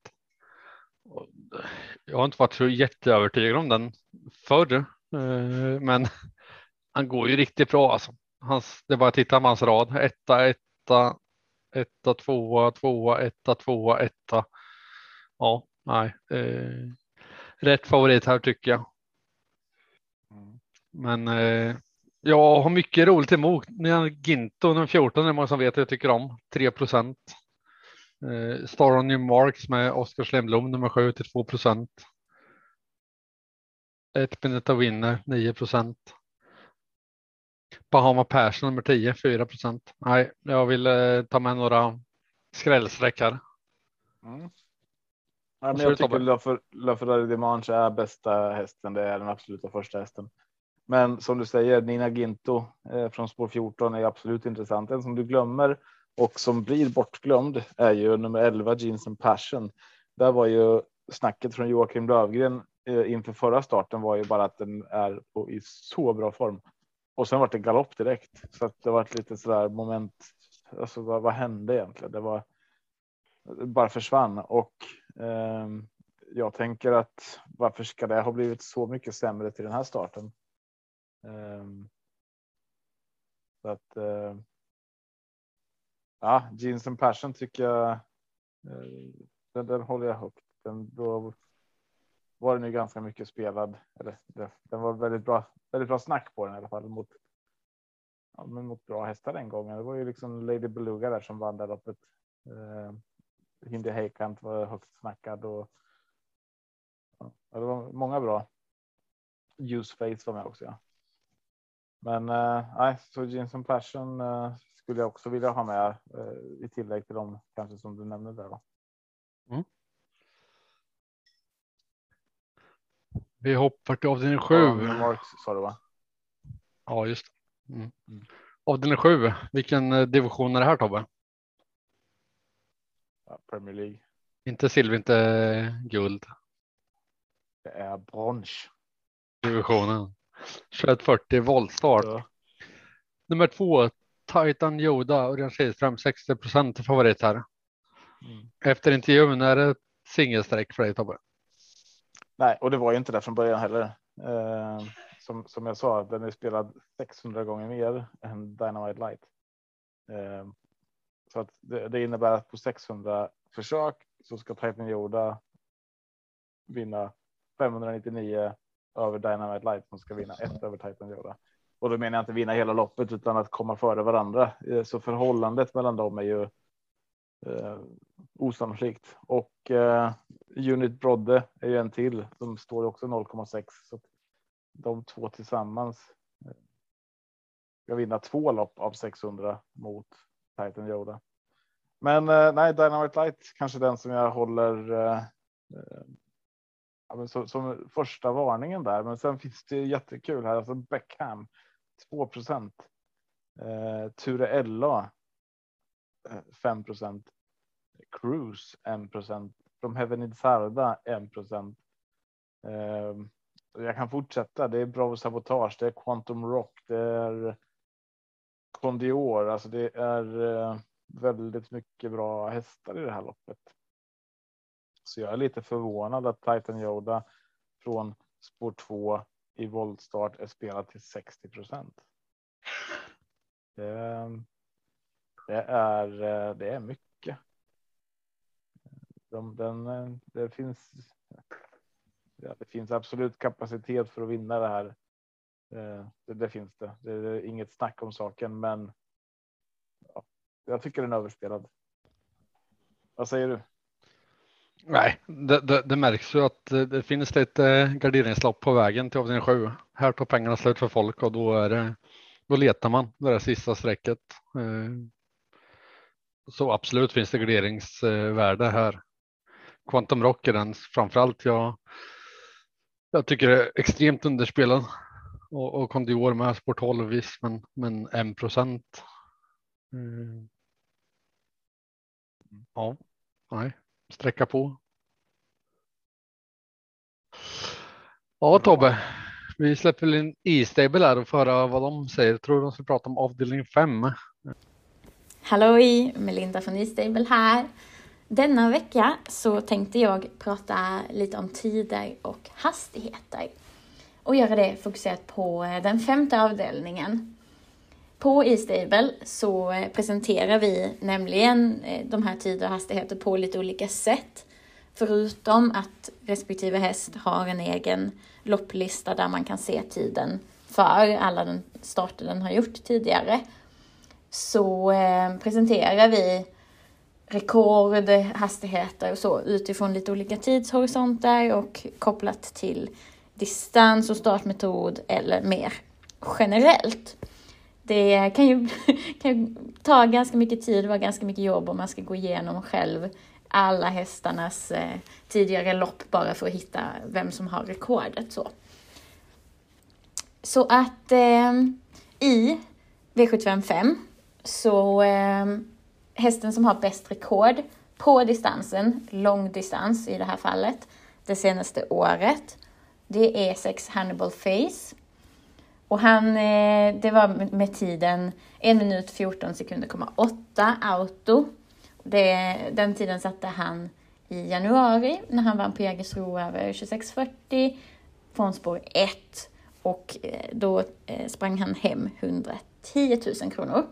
Jag har inte varit så jätteövertygad om den förr, eh, men han går ju riktigt bra. Alltså. Hans, det är bara att titta på hans rad. Etta, etta, etta, tvåa, tvåa, etta, tvåa, etta ja, nej. Eh, rätt favorit här tycker jag. Mm. Men eh, jag har mycket roligt emot. Ginto nummer 14 är det många som vet att jag tycker om. 3 procent. Eh, Star on New Marks med Oskar Slemblom nummer 7 till 2 procent. Ett Benetta Winner 9 procent. Bahama Persson nummer 10, 4 procent. Nej, jag vill eh, ta med några skrällsträck här. Mm. Ja, men jag tycker. LaFerrari Dimanche är bästa hästen. Det är den absoluta första hästen. Men som du säger, Nina Ginto eh, från spår 14 är absolut intressant. En som du glömmer och som blir bortglömd är ju nummer 11 Jeans and Passion. Där var ju snacket från Joakim Lövgren eh, inför förra starten var ju bara att den är på, i så bra form. Och sen var det galopp direkt så att det var ett lite sådär moment. Alltså vad, vad hände egentligen? Det var bara försvann och Ehm, jag tänker att varför ska det ha blivit så mycket sämre till den här starten? Ehm, så att. Eh, ja, Jeans and Passion tycker jag. Eh, den, den håller jag högt. Den då var den ju ganska mycket spelad. Eller det, den var väldigt bra, väldigt bra snack på den i alla fall mot. Ja, men mot bra hästar den gången. Det var ju liksom Lady Beluga där som vann det loppet. Eh, Hindi Heikant var högt snackad och. Ja, det var många bra. Use Face var med också. Ja. Men eh, nej, så Jeans and Passion eh, skulle jag också vilja ha med eh, i tillägg till dem kanske som du nämnde där. Då. Vi hoppar till avdelning Ja, 7. Marks sa du va? Ja, just det. Mm. Mm. Avdelning 7. Vilken eh, division är det här Tobbe? Premier League. Inte silver, inte eh, guld. Det är brons. Divisionen. 2140 voltstart. Ja. Nummer två. Titan Yoda Örjan Kihlström 60 procent favorit här. Mm. Efter intervjun är det singelsträck för dig Tobbe. Nej, och det var ju inte det från början heller. Eh, som, som jag sa, den är spelad 600 gånger mer än Dynamite Light. Eh, så att det, det innebär att på 600 försök så ska Titan Yoda vinna 599 över Dynamite Light som ska vinna ett över Titan Yoda. Och då menar jag inte vinna hela loppet utan att komma före varandra. Eh, så förhållandet mellan dem är ju eh, osannolikt. Och eh, Unit Brodde är ju en till. De står också 0,6. Så de två tillsammans eh, ska vinna två lopp av 600 mot Titan Yoda. Men eh, nej, Dynamite Light kanske den som jag håller eh, eh ja, men så, som första varningen där. Men sen finns det jättekul här. Alltså Beckham 2 procent. Eh, Ture Ella eh, 5 procent. Cruise 1 procent. From Heaven in Sarda 1 procent. Eh, jag kan fortsätta. Det är Bravo Sabotage. Det är Quantum Rock. Det är Condior. Alltså det är eh, väldigt mycket bra hästar i det här loppet. Så jag är lite förvånad att Titan Yoda från spår 2 i voltstart är spelad till 60 procent. Det, det är eh, det är mycket. De, den, eh, det finns. Ja, det finns absolut kapacitet för att vinna det här. Eh, det, det finns det. Det är inget snack om saken, men. Ja, jag tycker den är överspelad. Vad säger du? Nej, det, det, det märks ju att det, det finns lite garderingslopp på vägen till avdelning 7. Här tar pengarna slut för folk och då är det, då letar man det där sista strecket. Eh, så absolut finns det garderingsvärde här. Quantum Rock är den framförallt jag. Jag tycker det är extremt underspelad och, och Condior med sport 12 visst, men, men 1 procent. Mm. Ja, nej, sträcka på. Ja, Tobbe, vi släpper in E-stable här och får höra vad de säger. Jag tror de ska prata om avdelning 5. Halloj! Melinda från E-stable här. Denna vecka så tänkte jag prata lite om tider och hastigheter. Och göra det fokuserat på eh, den femte avdelningen. På E-stable så eh, presenterar vi nämligen eh, de här tider och hastigheter på lite olika sätt. Förutom att respektive häst har en egen lopplista där man kan se tiden för alla den starter den har gjort tidigare så presenterar vi rekord, hastigheter och så utifrån lite olika tidshorisonter och kopplat till distans och startmetod eller mer generellt. Det kan ju, kan ju ta ganska mycket tid, vara ganska mycket jobb om man ska gå igenom själv alla hästarnas eh, tidigare lopp bara för att hitta vem som har rekordet. Så, så att eh, i V755 så eh, hästen som har bäst rekord på distansen, långdistans i det här fallet, det senaste året, det är sex Hannibal Face. Och han, eh, det var med tiden 1 minut 14 sekunder, 8 auto. Det, den tiden satte han i januari när han vann på Jägersro över 2640 från spår 1 och eh, då eh, sprang han hem 110 000 kronor.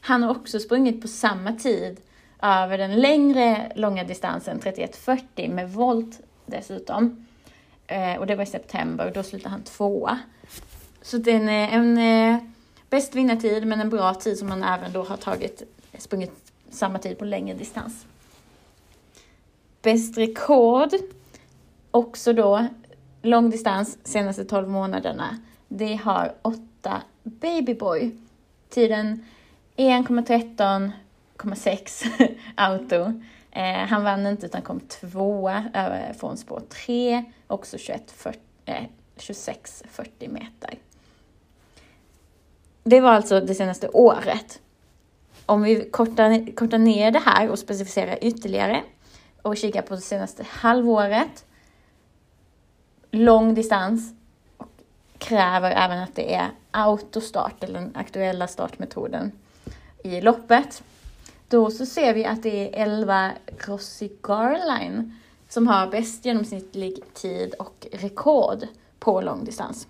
Han har också sprungit på samma tid över den längre långa distansen 3140 med volt dessutom. Eh, och det var i september och då slutade han tvåa. Så det är en, eh, en, eh, bäst vinnartid men en bra tid som han även då har tagit, sprungit samma tid på längre distans. Bäst rekord, också då långdistans senaste 12 månaderna. Det har 8 Babyboy. Tiden 1,13,6 auto. Eh, han vann inte utan kom tvåa eh, från spår 3, också 21, 40, eh, 26-40 meter. Det var alltså det senaste året. Om vi kortar, kortar ner det här och specificerar ytterligare och kikar på det senaste halvåret. Lång distans och kräver även att det är autostart, eller den aktuella startmetoden i loppet. Då så ser vi att det är 11 Rossi Garline som har bäst genomsnittlig tid och rekord på långdistans.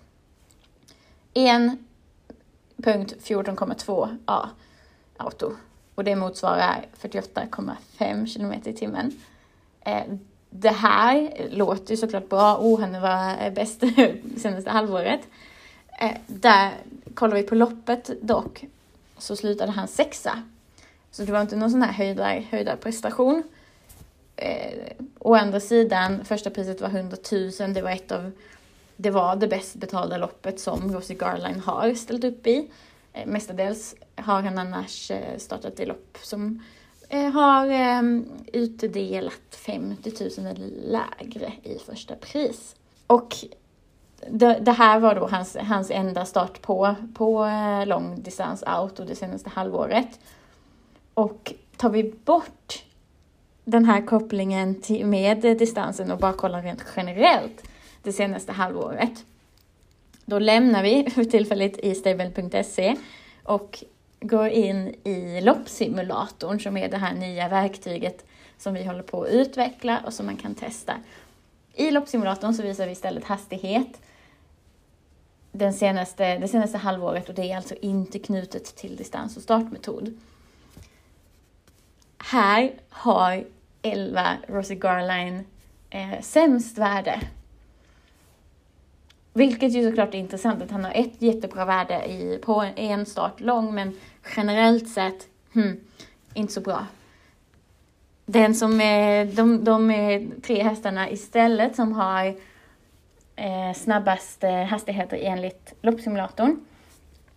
1.14,2 A auto och det motsvarar 48,5 kilometer i timmen. Eh, det här låter ju såklart bra. Oh, han var bäst senaste halvåret. Eh, där kollar vi på loppet dock så slutade han sexa. Så det var inte någon sån här höjdar, höjdarprestation. Eh, å andra sidan, första priset var 100 000. Det var ett av det var det bäst betalda loppet som Rosie Garline har ställt upp i. Eh, mestadels har han annars eh, startat i lopp som eh, har eh, utdelat 50 000 eller lägre i första pris. Och det, det, här var då hans, hans enda start på, på eh, långdistans och det senaste halvåret. Och tar vi bort den här kopplingen till, med distansen och bara kollar rent generellt det senaste halvåret. Då lämnar vi för tillfället i stable.se och går in i loppsimulatorn som är det här nya verktyget som vi håller på att utveckla och som man kan testa. I loppsimulatorn så visar vi istället hastighet den senaste, det senaste halvåret och det är alltså inte knutet till distans och startmetod. Här har 11 Rosie Garline eh, sämst värde. Vilket ju såklart är intressant att han har ett jättebra värde i, på en start lång men generellt sett, hmm, inte så bra. Den som är, de, de är tre hästarna istället som har eh, snabbast hastigheter enligt loppsimulatorn.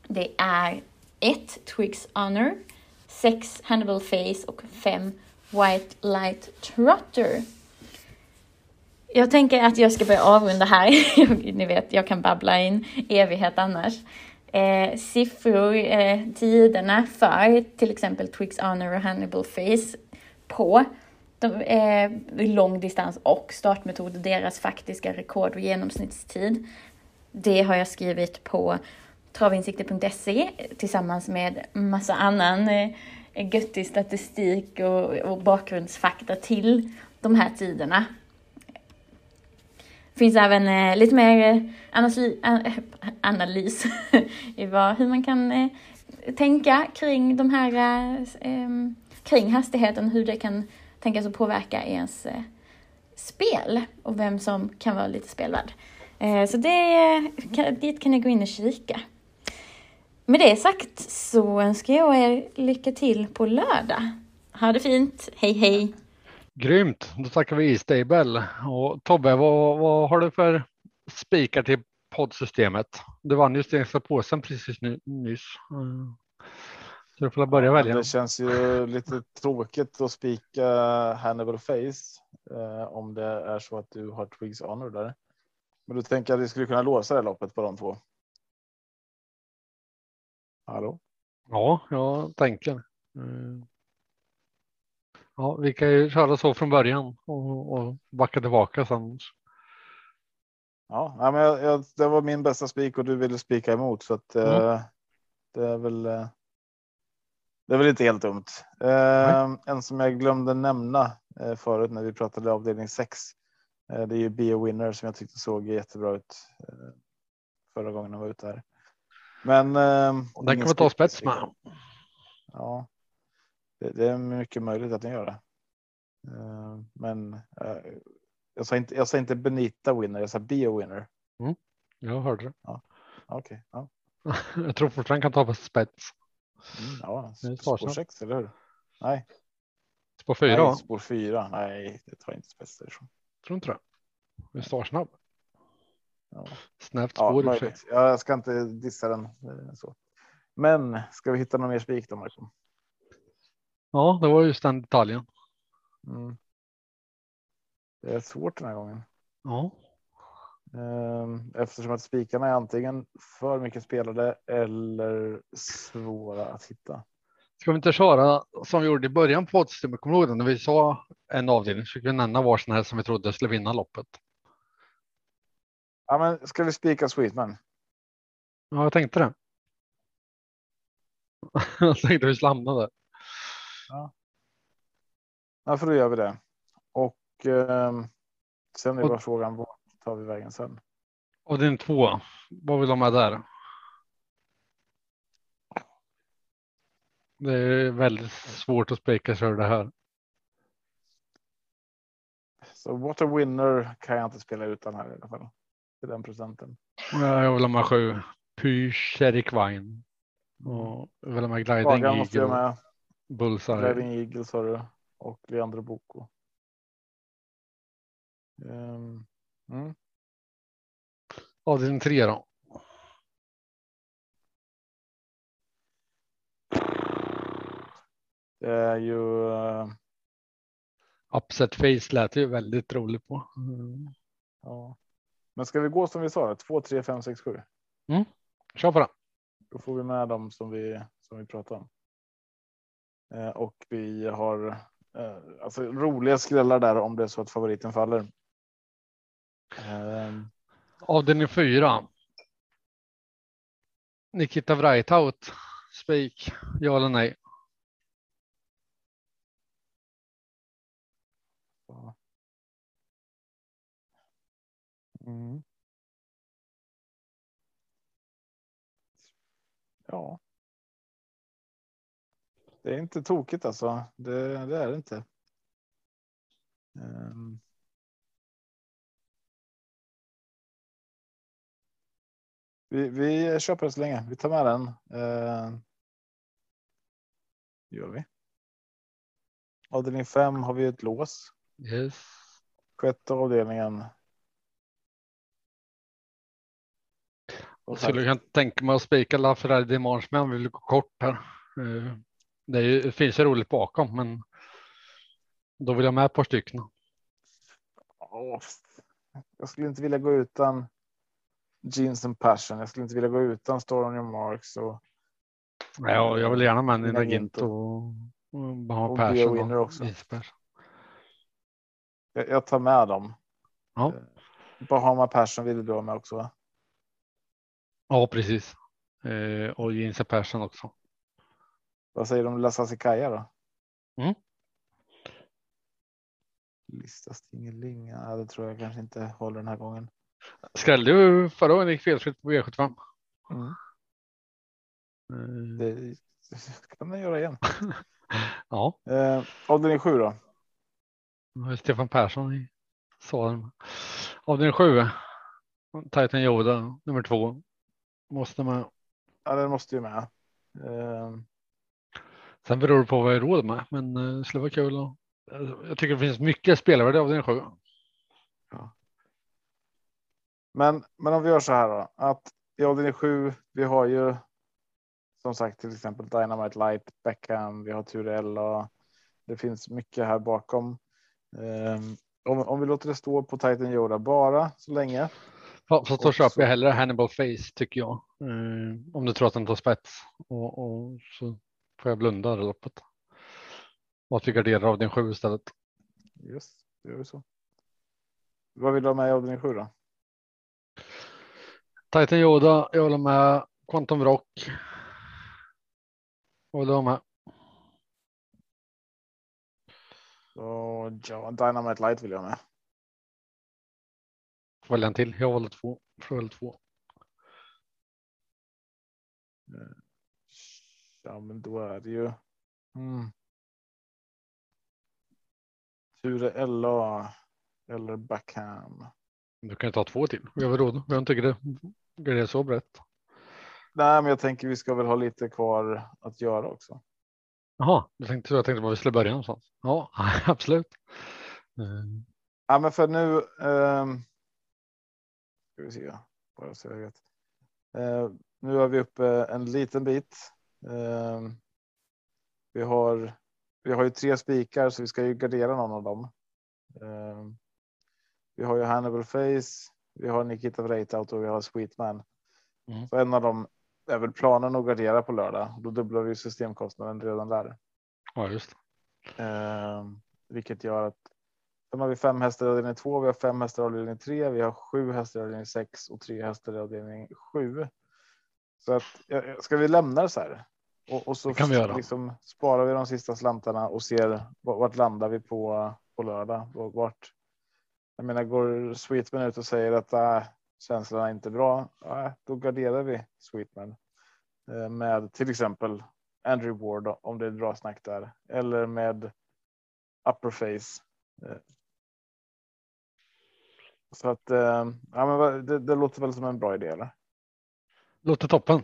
Det är 1 Twix Honor, 6 Hannibal Face och 5 White Light Trotter. Jag tänker att jag ska börja avrunda här. Ni vet, jag kan babbla in evighet annars. Eh, siffror, eh, tiderna för till exempel Twix Honor och Hannibal Face på de, eh, långdistans och startmetod, deras faktiska rekord och genomsnittstid. Det har jag skrivit på travinsikter.se tillsammans med massa annan eh, göttig statistik och, och bakgrundsfakta till de här tiderna. Det finns även eh, lite mer eh, eh, analys, analys i vad, hur man kan eh, tänka kring de här eh, kring hastigheten, hur det kan tänkas att påverka ens eh, spel och vem som kan vara lite spelvärd. Eh, så det, dit kan ni gå in och kika. Med det sagt så önskar jag er lycka till på lördag. Ha det fint. Hej hej! Grymt! Då tackar vi E-stable. Och Tobbe, vad, vad har du för spikar till poddsystemet. Du vann ju Stensta påsen precis ny, nyss. Så du får börja välja. Det känns ju lite tråkigt att spika Hannibal Face eh, om det är så att du har Twigs Honor där. Men du tänker att vi skulle kunna låsa det loppet på de två. Hallå? Ja, jag tänker. Mm. Ja, vi kan ju köra så från början och, och backa tillbaka sen. Ja, men jag, jag, det var min bästa spik och du ville spika emot så att mm. eh, det är väl. Eh, det är väl inte helt dumt. Eh, en som jag glömde nämna eh, förut när vi pratade avdelning 6. Eh, det är ju a Winner som jag tyckte såg jättebra ut eh, förra gången jag var ute här. Men. Eh, den kan vi ta spets med. Ja, det, det, är mycket möjligt att den gör det. Eh, men eh, jag sa inte. Jag sa inte Benita winner. Jag sa Be a winner. Mm, jag hörde det. Ja, okej. Okay, ja. jag tror fortfarande kan ta på spets. Mm, ja, spår sex, eller hur? Nej. Spår fyra? Nej, spår fyra. Nej, det tar inte spets därifrån. Tror inte det. Vi står snabb. Ja. Snabbt spår ja, i Jag ska inte dissa den eh, så. Men ska vi hitta någon mer spik då, Marco? Ja, det var just den detaljen. Mm. Det är svårt den här gången. Ja. Ehm, eftersom att spikarna är antingen för mycket spelade eller svåra att hitta. Ska vi inte köra som vi gjorde i början på systemet? Kommer du ihåg när vi sa en avdelning? Så vi nämna varsin här som vi trodde skulle vinna loppet. Ja, men ska vi spika Sweetman? Ja, jag tänkte det. jag tänkte vi där. Ja. ja, för då gör vi det. Och eh, sen är bara frågan vart tar vi vägen sen? Och din två. Vad vill de ha där? Det är väldigt svårt att spika för det här. Så what a winner kan jag inte spela utan här i alla fall. Till den procenten. Ja, jag vill ha med sju. Pysch, Erik Wein. Och jag vill ha med Gliding Eagle. Bullseye. Gliding Eagle sa du. Och Leandro Boko. Um, mm. Avdelning tre då. Det är ju. Uh... Upset face lät ju väldigt roligt på. Mm. Ja. Men ska vi gå som vi sa? 2, 3, 5, 6, 7. Mm. Kör på det. Då får vi med dem som vi som vi pratar om. Eh, och vi har eh, alltså roliga skrällar där om det är så att favoriten faller. Eh, Avdelning fyra. Nikita Vrajtaut. Spik. Ja eller nej? Mm. Ja. Det är inte tokigt alltså. Det, det är det inte. Um. Vi, vi köper så länge. Vi tar med den. Eh, gör vi. Avdelning 5 har vi ett lås. Yes. Sjätte avdelningen. Jag skulle kunna tänka mig att spika LaFerrari Dimanche men vill gå kort här. Eh, det, ju, det finns ju roligt bakom men då vill jag med ett par stycken. Jag skulle inte vilja gå utan Jeans and Passion. Jag skulle inte vilja gå utan Store on marks. Och, ja, jag vill gärna med Nina Gint och, och Bahama Persson. Och också. Jag, jag, tar med dem. Ja. Eh, Bahama Passion vill du ha med också? Va? Ja, precis. Eh, och Jeans and Passion också. Vad säger du om Lasasikaja då? Mm. Lista Stingelinga. Det tror jag kanske inte håller den här gången. Skrällde ju förra gången gick felfritt på V75. Mm. Det kan man göra igen. ja. Eh, avdelning sju då? Stefan Persson i salen. Avdelning sju. Titan Yoda nummer två. Måste med. Ja, den måste ju med. Eh. Sen beror det på vad jag råd med, men eh, det skulle vara kul. Och, jag tycker det finns mycket spelvärde av den sju. Ja. Men, men om vi gör så här då, att i avdelning 7, vi har ju som sagt till exempel Dynamite Light, Beckham, vi har Turell och det finns mycket här bakom. Um, om, om vi låter det stå på Titan Yoda bara så länge. Fast då köper jag hellre Hannibal Face tycker jag. Mm, om du tror att den tar spets och, och så får jag blunda det loppet. Och att vi garderar av din sju istället. Just, det gör vi så. Vad vill du ha med i avdelning sju då? Titan Yoda, jag håller med. Quantum Rock. Håller du med? Så, ja, Dynamite Light vill jag med. Välja en till. Jag valde två. Får två. Ja, men då är det ju. Mm. Ture LA eller Backham. Du kan ta två till. Vi har råd. Inte det. Det är så brett. Nej, men jag tänker vi ska väl ha lite kvar att göra också. Jaha, jag tänkte, jag tänkte bara vi skulle börja någonstans. Ja, absolut. Mm. Ja, men för nu. Um, ska vi se. Bara så jag vet. Uh, nu är vi uppe en liten bit. Uh, vi har. Vi har ju tre spikar så vi ska ju gardera någon av dem. Uh, vi har ju Hannibal Face. Vi har Nikita Vreitaut och vi har Sweetman. Mm. Så en av dem är väl planen att gardera på lördag. Då dubblar vi systemkostnaden redan där. Ja, just eh, Vilket gör att sen har vi fem hästar i avdelning två, vi har fem hästar i avdelning tre, vi har sju hästar i avdelning sex och tre hästar i avdelning sju. Så att ska vi lämna det så här? Och, och så kan vi göra. Liksom, sparar vi de sista slantarna och ser vart landar vi på på lördag? Vart? Jag menar, går Sweetman ut och säger att äh, känslan är inte bra, äh, då garderar vi Sweetman eh, med till exempel Andrew Ward om det är bra snack där eller med upper face. Eh. Så att eh, ja, men det, det låter väl som en bra idé. Eller? Låter toppen.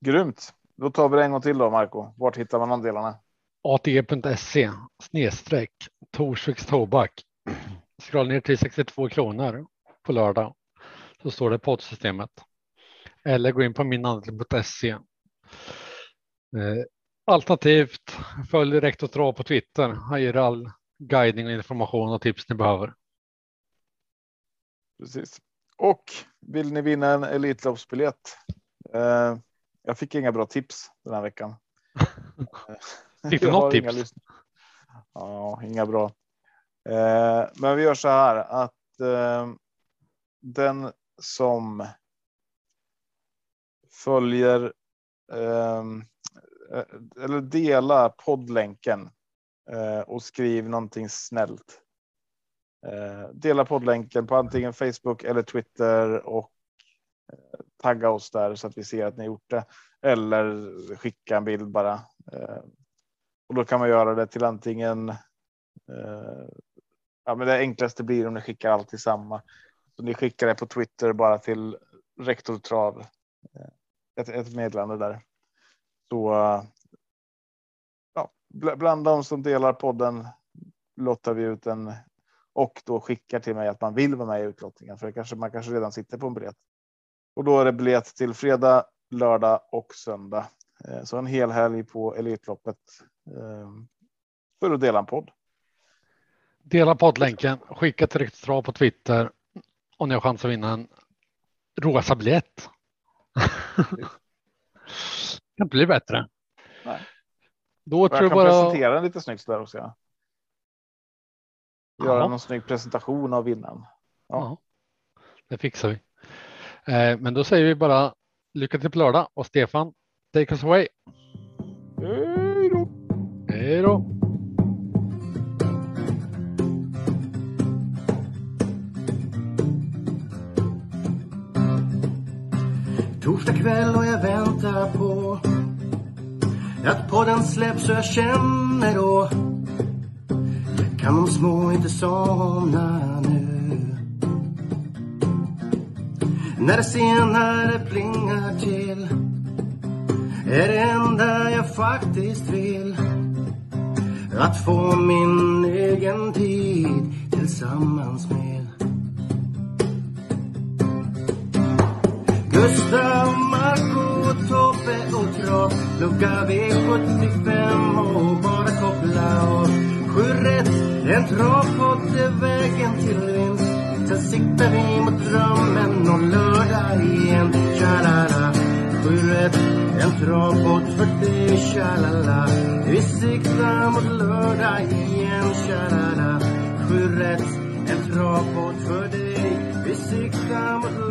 Grymt. Då tar vi det en gång till då, Marco. Vart hittar man andelarna? ATG.se snedstreck Torsviks Tobak. Scroll ner till 62 kronor på lördag så står det poddsystemet. Eller gå in på minandel.se. Eh, alternativt följ direkt och dra på Twitter. Han ger all guidning och information och tips ni behöver. Precis. Och vill ni vinna en Elitloppsbiljett? Eh, jag fick inga bra tips den här veckan. Fick du något tips? Inga ja, inga bra. Eh, men vi gör så här att eh, den som följer ehm, eh, eller dela poddlänken eh, och skriv någonting snällt. Eh, dela poddlänken på antingen Facebook eller Twitter och eh, tagga oss där så att vi ser att ni gjort det eller skicka en bild bara. Eh, och då kan man göra det till antingen. Ja, men det enklaste blir om ni skickar allt samma. Så ni skickar det på Twitter bara till rektor trav. Ett, ett meddelande där. Så. Ja, bland de som delar podden lottar vi ut en och då skickar till mig att man vill vara med i utlottningen för det kanske man kanske redan sitter på en biljett. Och då är det biljett till fredag, lördag och söndag. Eh, så en hel helg på Elitloppet eh, för att dela en podd. Dela poddlänken, skicka till Rektor på Twitter och ni har chans att vinna en rosa biljett. kan inte bli bättre. Nej. Då tror jag kan bara... presentera den lite snyggt där också. Göra någon snygg presentation av vinnaren. Ja. ja. det fixar vi. Eh, men då säger vi bara lycka till på lördag och Stefan, take us away. Hej då. Hej då. Torsdag kväll och jag väntar på att podden släpps och jag känner då kan de små inte somna nu. När det senare plingar till är det enda jag faktiskt vill att få min egen tid tillsammans med Gustav, Marco, Tobbe och Trav. Lucka V75 och bara koppla av. Sju rätt, en travpodd är vägen till vinst. Sen siktar vi mot drömmen och lördag igen. Tja-la-la. Sju rätt, en travpodd för dig. Tja-la-la. Vi siktar mot lördag igen. Tja-la-la. Sju rätt, en travpodd för dig. Vi siktar mot